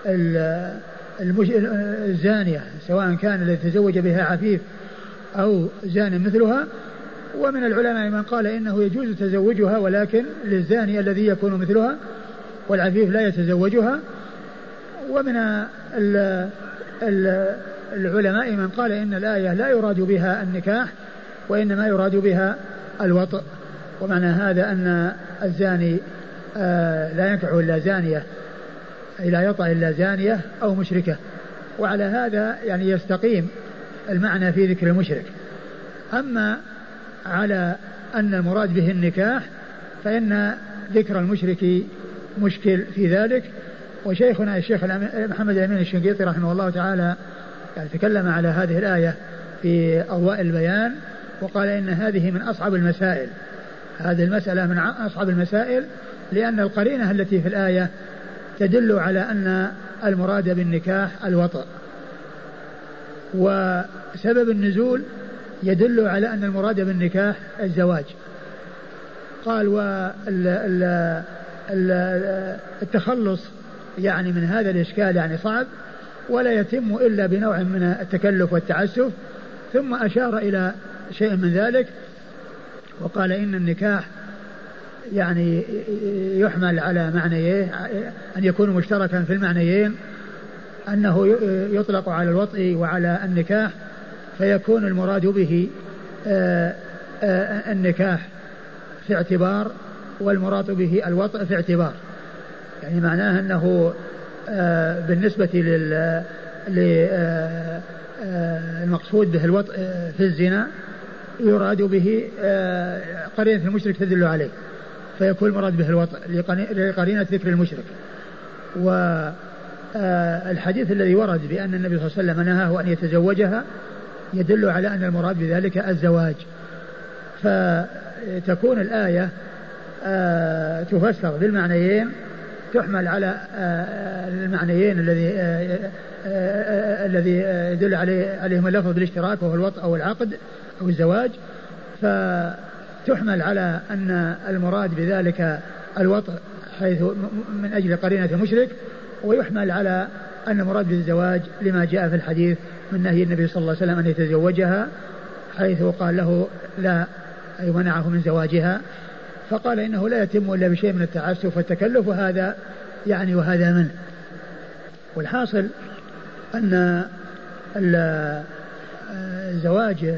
بتزوج الزانية سواء كان الذي تزوج بها عفيف أو زان مثلها. ومن العلماء من قال إنه يجوز تزوجها ولكن للزاني الذي يكون مثلها والعفيف لا يتزوجها. ومن ال ال العلماء من قال إن الآية لا يراد بها النكاح وإنما يراد بها الوطء. ومعنى هذا أن الزاني آه لا ينكح إلا زانية. لا يطأ إلا زانية أو مشركة. وعلى هذا يعني يستقيم المعنى في ذكر المشرك. أما على أن المراد به النكاح فإن ذكر المشرك مشكل في ذلك. وشيخنا الشيخ محمد الأمين الشنقيطي رحمه الله تعالى يعني تكلم على هذه الآية في أضواء البيان وقال إن هذه من أصعب المسائل. هذه المسألة من أصعب المسائل لأن القرينة التي في الآية تدل على أن المراد بالنكاح الوطأ. وسبب النزول يدل على أن المراد بالنكاح الزواج. قال والتخلص يعني من هذا الإشكال يعني صعب ولا يتم إلا بنوع من التكلف والتعسف. ثم أشار إلى شيء من ذلك وقال إن النكاح يعني يحمل على معنيين أن يكون مشتركا في المعنيين أنه يطلق على الوطء وعلى النكاح فيكون المراد به آه، آه، النكاح في اعتبار والمراد به الوطء في اعتبار. يعني معناه أنه آه، بالنسبة لل المقصود به الوطء في الزنا يراد به قرينة المشرك تدل عليه. فيكون المراد به الوطء لقرينة ذكر المشرك. والحديث الذي ورد بأن النبي صلى الله عليه وسلم نهاه أن يتزوجها يدل على أن المراد بذلك الزواج. فتكون الآية آه، تفسر بالمعنيين تحمل على آه، المعنيين الذي آه، الذي يدل عليه عليهم اللفظ بالاشتراك وهو الوطء أو العقد أو الزواج. فتحمل على أن المراد بذلك الوطء حيث من أجل قرينة المشرك ويحمل على أن المراد بالزواج لما جاء في الحديث من نهي النبي صلى الله عليه وسلم أن يتزوجها حيث قال له لا أي منعه من زواجها فقال إنه لا يتم إلا بشيء من التعسف والتكلف وهذا يعني وهذا منه والحاصل أن الزواج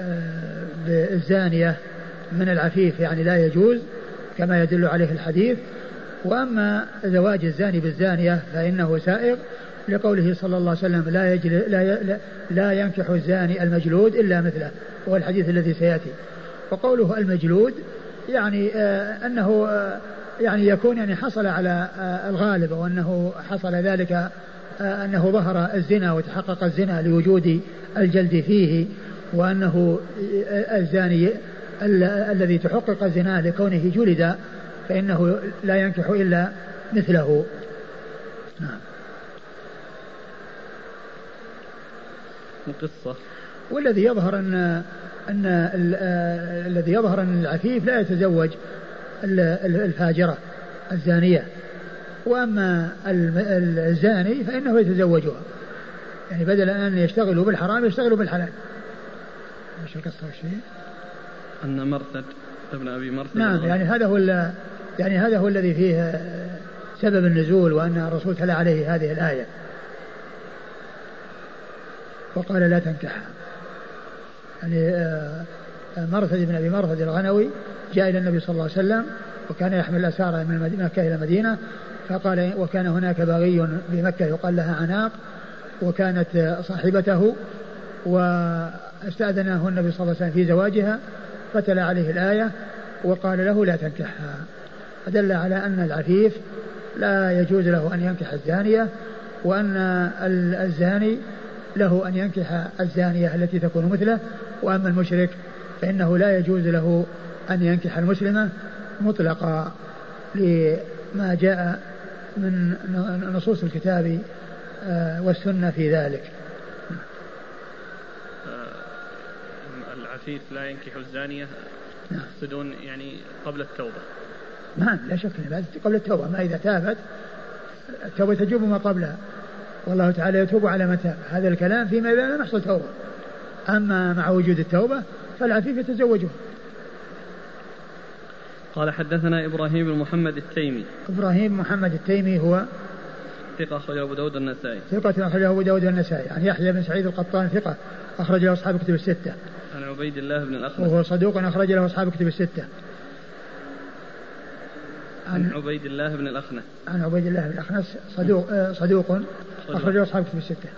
آه، بالزانية من العفيف يعني لا يجوز كما يدل عليه الحديث. وأما زواج الزاني بالزانية فإنه سائغ لقوله صلى الله عليه وسلم لا, يجل لا, لا ينكح الزاني المجلود إلا مثله وهو الحديث الذي سيأتي. وقوله المجلود يعني آه أنه آه يعني يكون يعني حصل على آه الغالب وأنه حصل ذلك آه أنه ظهر الزنا وتحقق الزنا لوجود الجلد فيه. وأنه آه، الزاني الذي تحقق الزنا لكونه جلد فإنه لا ينكح إلا مثله. نعم. القصة. والذي يظهر أن أن الذي يظهر أن العفيف لا يتزوج الفاجرة الزانية. وأما الزاني فإنه يتزوجها. يعني بدل أن يشتغلوا بالحرام يشتغلوا بالحلال. إيش القصة والشيء؟ أن مرثد ابن أبي مرثد. نعم يعني هذا هو يعني هذا هو الذي فيه سبب النزول وأن الرسول تلا عليه هذه الآية. وقال لا تنكحها يعني آه، مرثد بن أبي مرثد الغنوي جاء إلى النبي صلى الله عليه وسلم وكان يحمل الأسارى من مكة إلى المدينة فقال وكان هناك باغي بمكة يقال لها عناق وكانت صاحبته واستاذنه النبي صلى الله عليه وسلم في زواجها فتلا عليه الآية وقال له لا تنكحها. فدل على أن العفيف لا يجوز له أن ينكح الزانية وأن الزاني له أن ينكح الزانية التي تكون مثله وأما المشرك فإنه لا يجوز له أن ينكح المسلمة مطلقا لما جاء من نصوص الكتاب آه، والسنة في ذلك. العفيف لا ينكح الزانية نعم. يقصدون يعني قبل التوبة. نعم لا شك قبل التوبة. ما إذا تابت التوبة تجوب ما قبلها. والله تعالى يتوب على من تاب. هذا الكلام فيما إذا لم يحصل توبة. أما مع وجود التوبة فالعفيف يتزوجه. قال حدثنا إبراهيم بن محمد التيمي. إبراهيم محمد التيمي هو ثقة أخرجه أبو داود النسائي ثقة أخرجه أبو داود النسائي عن يحيى بن سعيد القطان ثقة أخرج له أصحاب كتب الستة. عن عبيد الله بن الأخنس وهو صدوق أخرج له أصحاب كتب الستة. عن عبيد الله بن الأخنس. عن عبيد الله بن الأخنس صدوق آه، صدوق أخرجه أصحاب كتب الستة.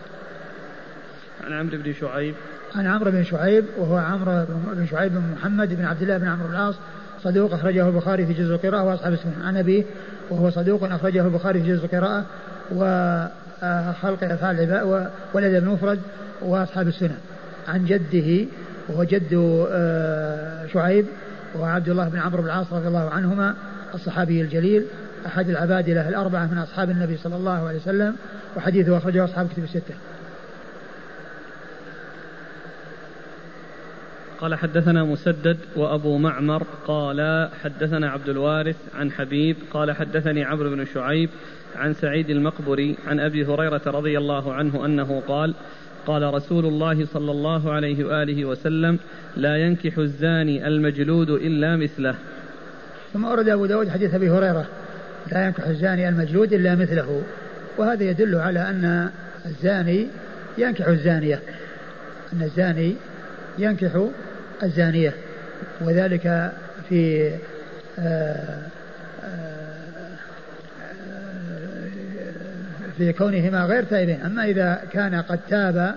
عن عمرو بن شعيب. عن عمرو بن شعيب وهو عمرو بن شعيب بن محمد بن عبد الله بن عمرو بن العاص صدوق أخرجه البخاري في جزء القراءة وأصحاب السنة عن أبيه وهو صدوق أخرجه البخاري في جزء القراءة وخلق أفعال العباد ولد المفرد وأصحاب السنة عن جده وهو جد آه، شعيب وهو عبد الله بن عمرو بن العاص رضي الله عنهما الصحابي الجليل. أحد العبادلة الأربعة من أصحاب النبي صلى الله عليه وسلم وحديثه أخرجه أصحاب كتب الستة. قال حدثنا مسدد وأبو معمر قال حدثنا عبد الوارث عن حبيب قال حدثني عمرو بن شعيب عن سعيد المقبري عن أبي هريرة رضي الله عنه أنه قال قال رسول الله صلى الله عليه وآله وسلم لا ينكح الزاني المجلود إلا مثله. ثم أورد أبو داود حديث أبي هريرة لا ينكح الزاني المجلود إلا مثله. وهذا يدل على أن الزاني ينكح الزانية أن الزاني ينكح الزانية. وذلك في آه، آه، في كونهما غير تائبين. أما إذا كان قد تاب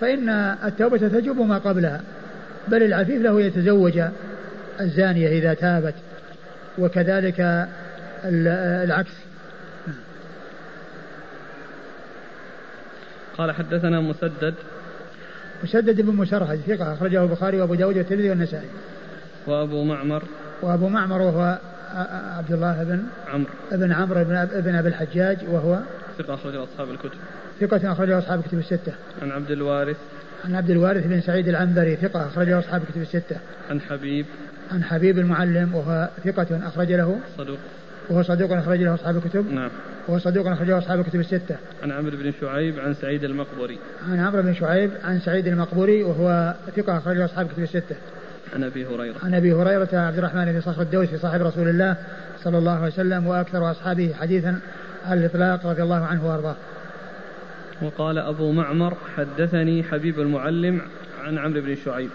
فإن التوبة تجب ما قبلها. بل العفيف له يتزوج الزانية إذا تابت وكذلك العكس. قال حدثنا مسدد. مسدد بن مسرهد ثقة أخرجه البخاري وأبو داود والترمذي والنسائي. وأبو معمر. وأبو معمر وهو عبد الله بن عمرو. بن عمرو بن ابن أبي الحجاج وهو ثقة أخرجه أصحاب الكتب. ثقة أخرجه أصحاب الكتب الستة. عن عبد الوارث. عن عبد الوارث بن سعيد العنبري ثقة أخرجه أصحاب الكتب الستة. عن حبيب. عن حبيب المعلم وهو ثقة أخرج له. صدوق. وهو صدوق أخرج له أصحاب الكتب. نعم. وهو صدوق أخرجه أصحاب الكتب الستة. عن عمرو بن شعيب عن سعيد المقبري. عن عمرو بن شعيب عن سعيد المقبري وهو ثقة أخرجه أصحاب الكتب الستة. عن أبي هريرة. عن أبي هريرة عبد الرحمن بن صخر الدوسي صاحب رسول الله صلى الله عليه وسلم وأكثر أصحابه حديثا على الإطلاق رضي الله عنه وأرضاه. وقال أبو معمر حدثني حبيب المعلم عن عمرو بن شعيب.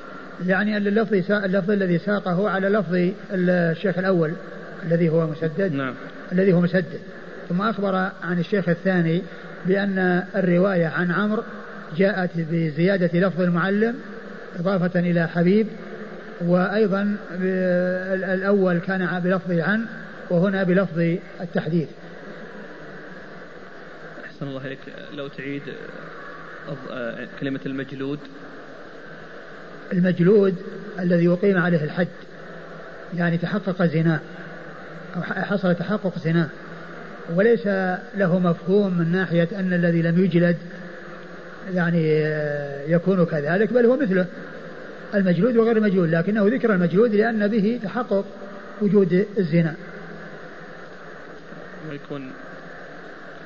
يعني اللفظ اللفظ الذي ساقه على لفظ الشيخ الأول الذي هو مسدد. نعم. الذي هو مسدد. ثم أخبر عن الشيخ الثاني بأن الرواية عن عمرو جاءت بزيادة لفظ المعلم إضافة إلى حبيب وأيضا الأول كان بلفظ عن وهنا بلفظ التحديث أحسن الله إليك لو تعيد كلمة المجلود. المجلود الذي يقيم عليه الحد يعني تحقق زناه أو حصل تحقق زناه وليس له مفهوم من ناحية أن الذي لم يجلد يعني يكون كذلك بل هو مثله. المجلود وغير المجلود لكنه ذكر المجلود لأن به تحقق وجود الزنا. ويكون.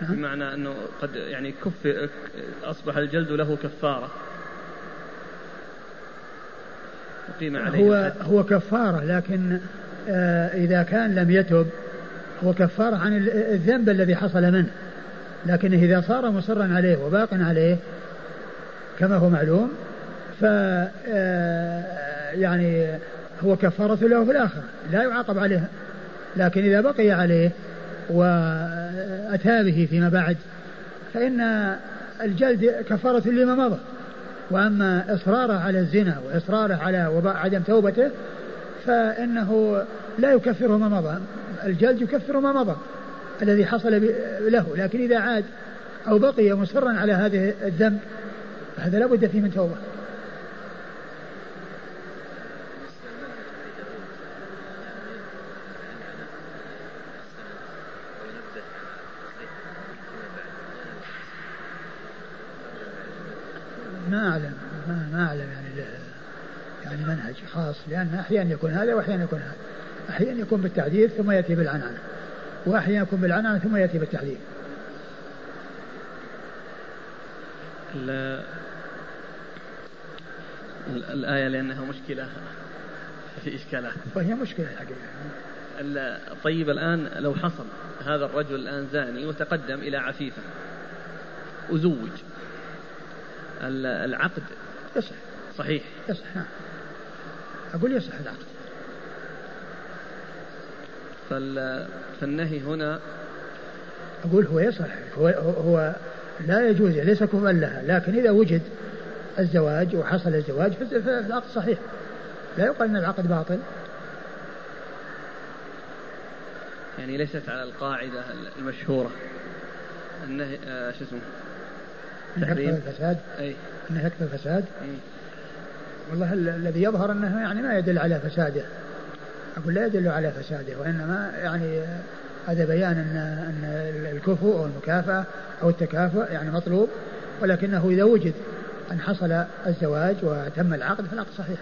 بمعنى أنه قد يعني كف أصبح الجلد له كفارة. أقيم عليه هو هو كفارة لكن آه إذا كان لم يتب هو كفارة عن الذنب الذي حصل منه. لكن إذا صار مصرا عليه وباق عليه كما هو معلوم ف آه، يعني هو كفارة له في الآخرة لا يعاقب عليه. لكن إذا بقي عليه وأتى به فيما بعد فإن الجلد كفارة لما مضى. وأما إصراره على الزنا وإصراره على عدم توبته فإنه لا يكفره ما مضى. الجلد يكفر ما مضى الذي حصل له لكن إذا عاد أو بقي مصرا على هذه الذنب فهذا لا بد فيه من توبة ما أعلم ما, ما أعلم يعني يعني منهج خاص لأن أحيانا يكون هذا وأحيانا يكون هذا. أحيانا يكون بالتعديل ثم يأتي بالعنعنة وأحيانا يكون بالعنعنة ثم يأتي بالتعديل الآية لأنها مشكلة. في إشكالات وهي مشكلة الحقيقة. طيب الآن لو حصل هذا الرجل الآن زاني وتقدم إلى عفيفة. وزوج العقد. يصح. صحيح. يصح نعم. أقول يصح العقد فالنهي هنا أقول هو يصح هو, هو لا يجوز ليس كفوا لها لكن إذا وجد الزواج وحصل الزواج فالعقد صحيح. لا يقال أن العقد باطل. يعني ليست على القاعدة المشهورة. النهي آه شو اسمه؟ تحريم. الفساد. أي. أنه يكثر الفساد. والله الذي يظهر انه يعني ما يدل على فساده. أقول لا يدل على فساده وإنما يعني هذا بيان ان أن الكفو أو المكافأة أو التكافؤ يعني مطلوب ولكنه إذا وجد أن حصل الزواج وتم العقد فالعقد صحيح.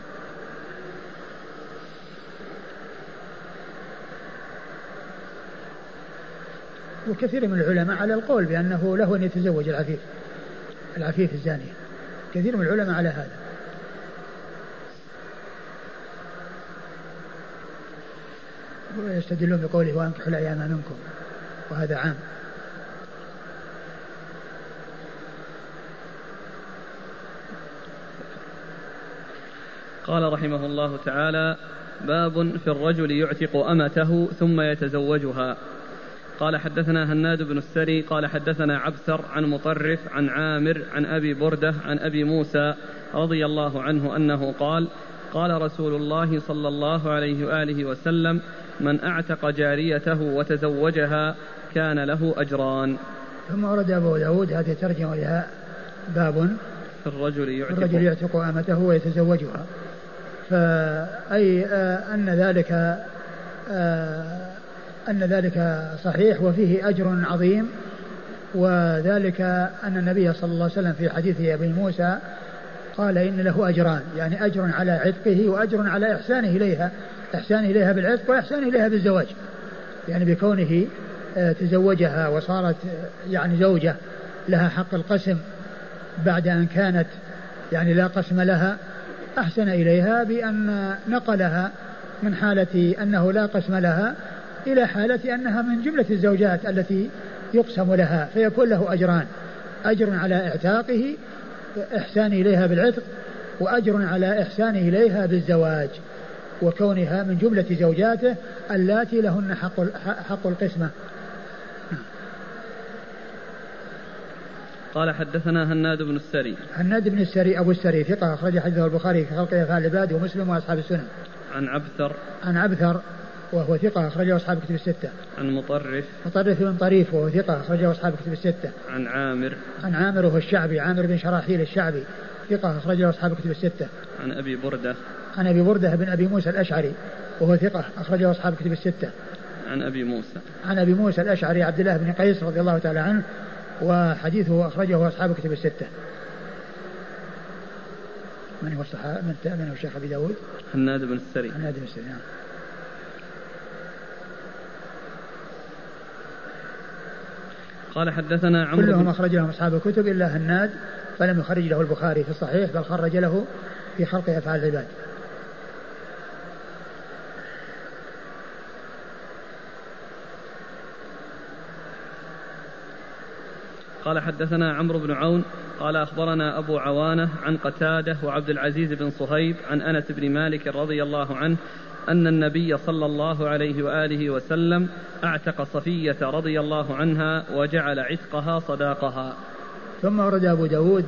وكثير من العلماء على القول بأنه له أن يتزوج العفيف العفيف الزانية كثير من العلماء على هذا. ويستدلون بقوله وأنكحوا الأيام منكم وهذا عام. قال رحمه الله تعالى باب في الرجل يعتق أمته ثم يتزوجها. قال حدثنا هناد بن السري قال حدثنا عبثر عن مطرف عن عامر عن أبي بردة عن أبي موسى رضي الله عنه أنه قال قال رسول الله صلى الله عليه وآله وسلم من أعتق جاريته وتزوجها كان له أجران. ثم ورد أبو داود هذه ترجمه لها باب في الرجل يعتق. الرجل يعتق أمته ويتزوجها. فأي آه، أن ذلك آه، أن ذلك صحيح وفيه أجر عظيم. وذلك أن النبي صلى الله عليه وسلم في حديث أبي موسى قال إن له أجران يعني أجر على عتقه وأجر على إحسانه إليها إحسانه إليها بالعتق وإحسانه إليها بالزواج. يعني بكونه آه، تزوجها وصارت آه، يعني زوجة لها حق القسم بعد أن كانت يعني لا قسم لها أحسن إليها بأن نقلها من حالة أنه لا قسم لها إلى حالة أنها من جملة الزوجات التي يقسم لها فيكون له أجران. أجر على إعتاقه إحسان إليها بالعتق وأجر على إحسانه إليها بالزواج وكونها من جملة زوجاته اللاتي لهن حق حق القسمة. قال حدثنا هناد بن السري. هناد بن السري أبو السري ثقة أخرج حديثه البخاري في خلق أفعال العباد ومسلم وأصحاب السنن. عن عبثر. عن عبثر وهو ثقة أخرجه أصحاب كتب الستة. عن مطرف مطرف بن طريف وهو ثقة أخرجه أصحاب كتب الستة. عن عامر عن عامر وهو الشعبي عامر بن شراحيل الشعبي ثقة أخرجه أصحاب كتب الستة. عن أبي بردة عن أبي بردة بن أبي موسى الأشعري وهو ثقة أخرجه أصحاب كتب الستة. عن أبي موسى عن أبي موسى الأشعري عبد الله بن قيس رضي الله تعالى عنه وحديثه أخرجه أصحاب كتب الستة. من هو الصحابة من, من هو الشيخ أبي داود؟ هناد بن السري هناد بن السري نعم. قال حدثنا عمرو كلهم أخرج لهم أصحاب الكتب إلا هناد فلم يخرج له البخاري في الصحيح بل خرج له في خلق أفعال العباد. قال حدثنا عمرو بن عون قال أخبرنا أبو عوانة عن قتادة وعبد العزيز بن صهيب عن أنس بن مالك رضي الله عنه أن النبي صلى الله عليه وآله وسلم أعتق صفية رضي الله عنها وجعل عتقها صداقها. ثم ورد أبو داود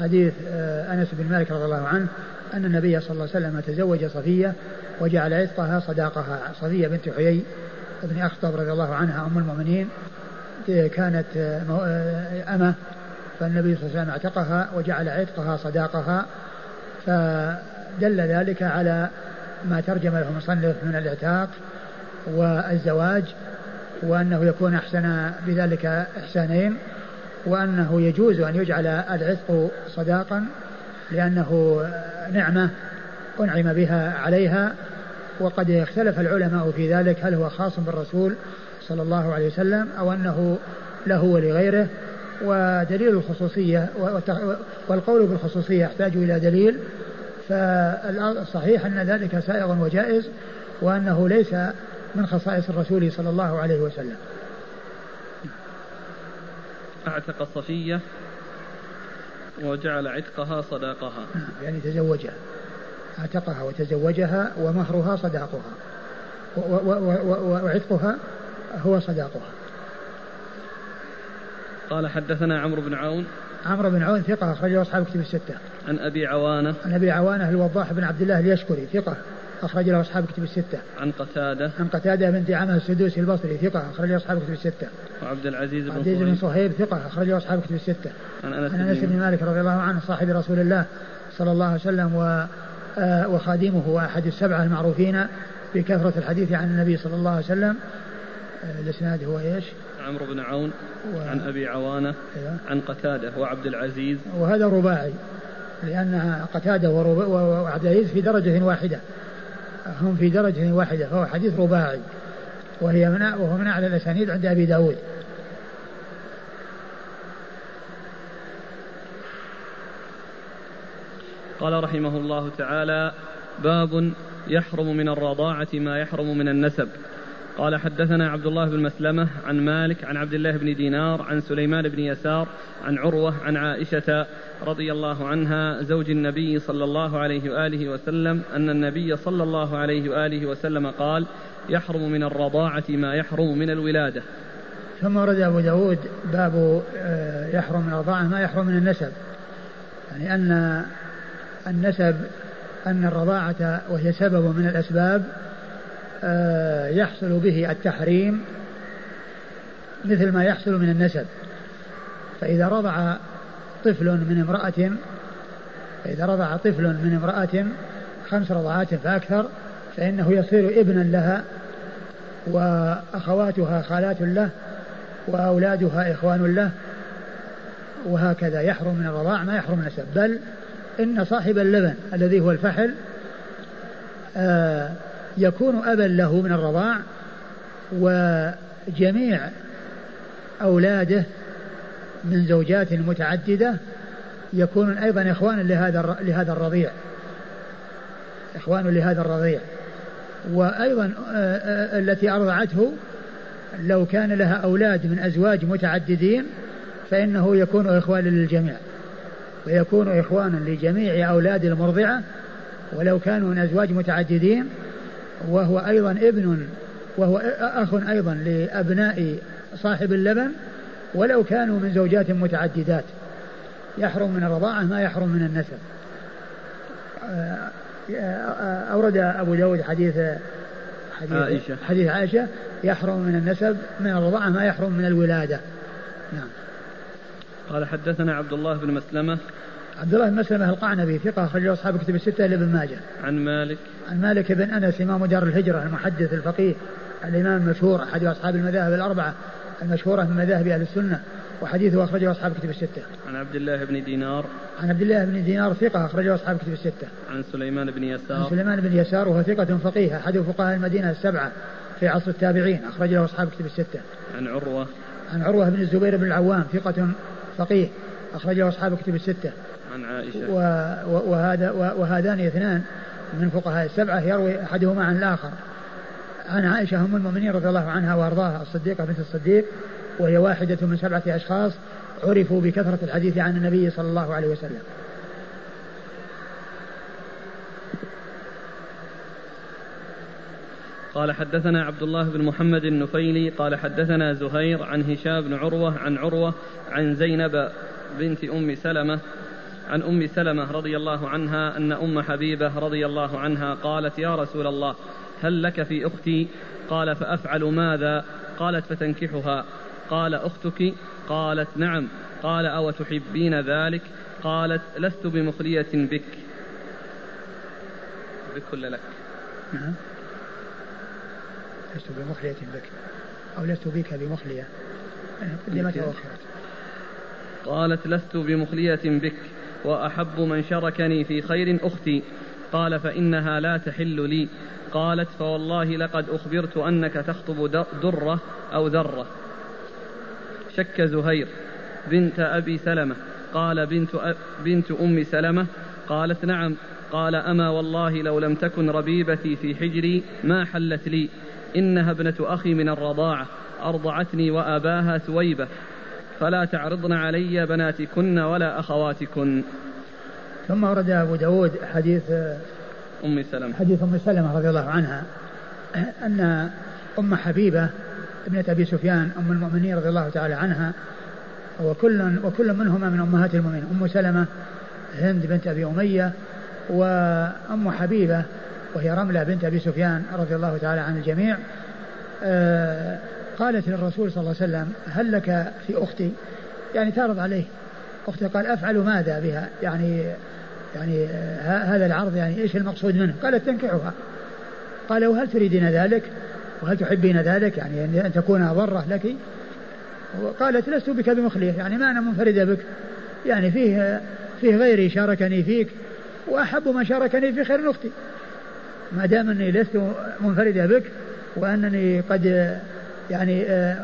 حديث آه، أنس بن مالك رضي الله عنه أن النبي صلى الله عليه وسلم تزوج صفية وجعل عتقها صداقها. صفية بنت حيي بن أخطب رضي الله عنها أم المؤمنين كانت آه، آه، أمة فالنبي صلى الله عليه وسلم اعتقها وجعل عتقها صداقها فدل ذلك على ما ترجم له المصنف من الإعتاق والزواج وأنه يكون أحسن بذلك إحسانين وأنه يجوز أن يجعل العتق صداقا لأنه نعمة أنعم بها عليها. وقد اختلف العلماء في ذلك هل هو خاص بالرسول صلى الله عليه وسلم أو أنه له ولغيره. ودليل الخصوصية والقول بالخصوصية يحتاج إلى دليل فالصحيح أن ذلك سائغ وجائز وأنه ليس من خصائص الرسول صلى الله عليه وسلم. أعتق صفية وجعل عتقها صداقها. يعني تزوجها. أعتقها وتزوجها ومهرها صداقها. وعتقها هو صداقها. قال حدثنا عمرو بن عون. عمرو بن عون ثقة أخرجه أصحاب كتب الستة. عن أبي عوانة. عن أبي عوانة الوضاح بن عبد الله اليشكري ثقة أخرج له أصحاب كتب الستة. عن قتادة. عن قتادة بن دعامة السدوسي البصري ثقة أخرج له أصحاب كتب الستة. وعبد العزيز بن عبد العزيز بن صهيب ثقة أخرج له أصحاب كتب الستة. عن أنس, عن أنس بن مالك رضي الله عنه صاحب رسول الله صلى الله عليه وسلم و آه، وخادمه وأحد السبعة المعروفين بكثرة الحديث عن النبي صلى الله عليه وسلم آه، الإسناد هو إيش؟ عمرو بن عون و... عن أبي عوانة أيوة. عن قتادة وعبد العزيز وهذا رباعي لأنها قتادة وعبد العزيز في درجة واحدة. هم في درجة واحدة فهو حديث رباعي. وهي من وهو من أعلى الأسانيد عند أبي داود. قال رحمه الله تعالى باب يحرم من الرضاعة ما يحرم من النسب. قال حدثنا عبد الله بن مسلمة عن مالك عن عبد الله بن دينار عن سليمان بن يسار عن عروة عن عائشة رضي الله عنها زوج النبي صلى الله عليه وآله وسلم أن النبي صلى الله عليه وآله وسلم قال يحرم من الرضاعة ما يحرم من الولادة. ثم ورد أبو داود باب آه، يحرم من الرضاعة ما يحرم من النسب. يعني أن النسب أن الرضاعة وهي سبب من الأسباب آه، يحصل به التحريم مثل ما يحصل من النسب. فإذا رضع طفل من امرأة فإذا رضع طفل من امرأة خمس رضعات فأكثر فإنه يصير ابنا لها وأخواتها خالات له وأولادها إخوان له وهكذا. يحرم من الرضاع ما يحرم من النسب. بل إن صاحب اللبن الذي هو الفحل آه يكون أبا له من الرضاع وجميع أولاده من زوجات متعددة يكونون أيضا إخوانا لهذا لهذا الرضيع. إخوان لهذا الرضيع. وأيضا آه، آه، التي أرضعته لو كان لها أولاد من أزواج متعددين فإنه يكون إخوانا للجميع. ويكون إخوانا لجميع أولاد المرضعة ولو كانوا من أزواج متعددين. وهو أيضا ابن وهو أخ أيضا لأبناء صاحب اللبن ولو كانوا من زوجات متعددات يحرم من الرضاعة ما يحرم من النسب. أورد أبو داود حديث حديث عائشة. حديث عائشة يحرم من النسب من الرضاعة ما يحرم من الولادة. نعم. قال حدثنا عبد الله بن مسلمة. عبد الله بن مسلمة القعنبي ثقة أخرجه أصحاب كتب الستة لابن ماجه. عن مالك. عن مالك بن أنس إمام دار الهجرة المحدث الفقيه الإمام المشهور أحد أصحاب المذاهب الأربعة. المشهورة من مذاهب أهل السنة وحديثه أخرجه أصحاب كتب الستة. عن عبد الله بن دينار. عن عبد الله بن دينار ثقة أخرجه أصحاب كتب الستة. عن سليمان بن يسار. عن سليمان بن يسار وهو ثقة فقيه أحد فقهاء المدينة السبعة في عصر التابعين أخرج له أصحاب كتب الستة. عن عروة. عن عروة بن الزبير بن العوام ثقة فقيه أخرجه أصحاب كتب الستة. عن عائشة وهذا وهذان اثنان من فقهاء السبعة يروي أحدهما عن الآخر عن عائشة أم المؤمنين رضي الله عنها وأرضاها الصديقة بنت الصديق وهي واحدة من سبعة أشخاص عرفوا بكثرة الحديث عن النبي صلى الله عليه وسلم. قال حدثنا عبد الله بن محمد النفيلي قال حدثنا زهير عن هشام بن عروة عن عروة عن زينب بنت أم سلمة عن أم سلمة رضي الله عنها أن أم حبيبة رضي الله عنها قالت يا رسول الله هل لك في أختي؟ قال فأفعل ماذا؟ قالت فتنكحها. قال أختك؟ قالت نعم. قال أو تحبين ذلك؟ قالت لست بمخلية بك. بك ولا لك؟ نعم. لست بمخلية بك. أو لست بك بمخلية. قدمت وأخرت قالت لست بمخلية بك وأحب من شركني في خير أختي. قال فإنها لا تحل لي. قالت فوالله لقد أخبرت أنك تخطب درة أو ذرة. شك زهير بنت أبي سلمة. قال بنت, أ... بنت أم سلمة. قالت نعم. قال أما والله لو لم تكن ربيبتي في حجري ما حلت لي. إنها ابنة أخي من الرضاعة. أرضعتني وأباها ثويبة. فلا تعرضن علي بناتكن ولا أخواتكن. ثم ورد أبو داود حديث أم سلمة. حديث أم سلمة رضي الله عنها أن أم حبيبة ابنة أبي سفيان أم المؤمنين رضي الله تعالى عنها وكل وكل منهما من أمهات المؤمنين أم سلمة هند بنت أبي أمية وأم حبيبة وهي رملة بنت أبي سفيان رضي الله تعالى عن الجميع آه قالت للرسول صلى الله عليه وسلم هل لك في أختي؟ يعني تعرض عليه. أختي قال أفعل ماذا بها؟ يعني يعني هذا العرض يعني إيش المقصود منه؟ قالت تنكحها. قال وهل تريدين ذلك؟ وهل تحبين ذلك؟ يعني أن تكون ضرة لك. وقالت لست بك بمخلية يعني ما أنا منفردة بك. يعني فيه فيه غيري شاركني فيك وأحب من شاركني في خير أختي. ما دام أني لست منفردة بك وأنني قد يعني آه،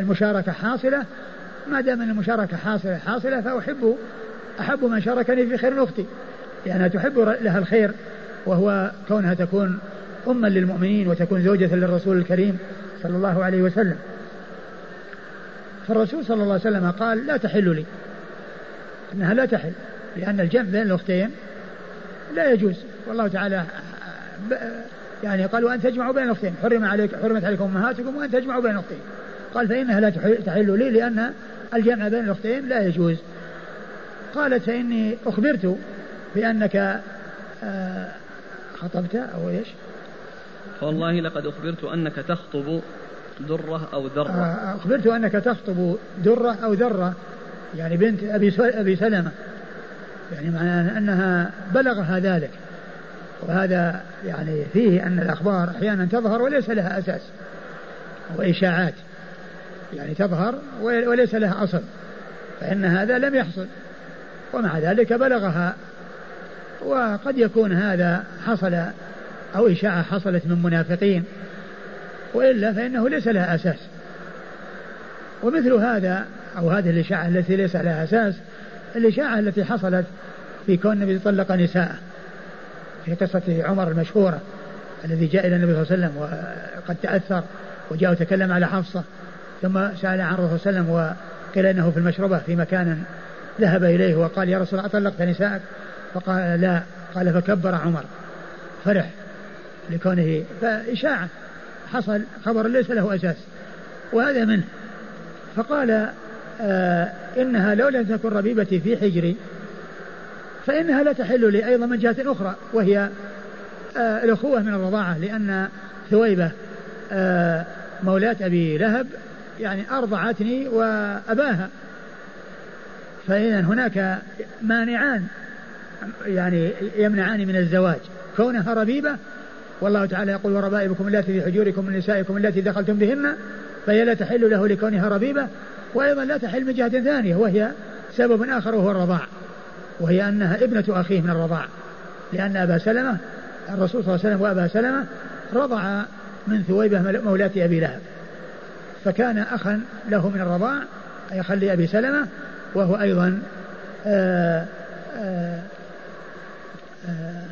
المشاركة حاصلة ما دام أن المشاركة حاصلة حاصلة فأحب أحب من شاركني في خير أختي لأنها تحب لها الخير وهو كونها تكون أما للمؤمنين وتكون زوجة للرسول الكريم صلى الله عليه وسلم. فالرسول صلى الله عليه وسلم قال لا تحل لي. إنها لا تحل لأن الجمع بين الأختين لا يجوز. والله تعالى يعني قال وان تجمعوا بين الأختين. حرم عليك حرمت عليكم أمهاتكم وان تجمعوا بين الأختين. قال فإنها لا تحل لي لأن الجمع بين الأختين لا يجوز. قالت فإني أخبرت بأنك آه، خطبت أو إيش؟ والله لقد أخبرت أنك تخطب درة أو ذرة. آه، أخبرت أنك تخطب درة أو ذرة يعني بنت أبي أبي سلمة. يعني معناه أنها بلغها ذلك. وهذا يعني فيه أن الأخبار أحيانا تظهر وليس لها أساس وإشاعات. يعني تظهر وليس لها أصل. فإن هذا لم يحصل. ومع ذلك بلغها. وقد يكون هذا حصل أو إشاعة حصلت من منافقين. وإلا فإنه ليس لها أساس. ومثل هذا أو هذه الإشاعة التي ليس لها أساس الإشاعة التي حصلت في كون النبي طلق نساءه في قصة عمر المشهورة الذي جاء إلى النبي صلى الله عليه وسلم وقد تأثر وجاء وتكلم على حفصة ثم سأل عن الرسول صلى الله عليه وسلم وقيل إنه في المشربة في مكان ذهب إليه وقال يا رسول الله أطلقت نساءك؟ فقال لا. قال فكبر عمر. فرح لكونه فإشاعة. حصل خبر ليس له أساس. وهذا منه. فقال آه إنها لو لم تكن ربيبتي في حجري فإنها لا تحل لي أيضا من جهة أخرى وهي آه الأخوة من الرضاعة لأن ثويبة آه مولاة أبي لهب يعني أرضعتني وأباها. فإذا هناك مانعان يعني يمنعان من الزواج. كونها ربيبة والله تعالى يقول وربائبكم التي في حجوركم من نسائكم التي دخلتم بهن فهي لا تحل له لكونها ربيبة. وأيضا لا تحل من جهة ثانية وهي سبب آخر وهو الرضاع وهي أنها ابنة أخيه من الرضاع. لأن أبا سلمة الرسول صلى الله عليه وسلم وأبا سلمة رضع من ثويبة مولاة أبي لهب. فكان أخا له من الرضاع أي أخا لأبي سلمة وهو أيضا آآ آآ آآ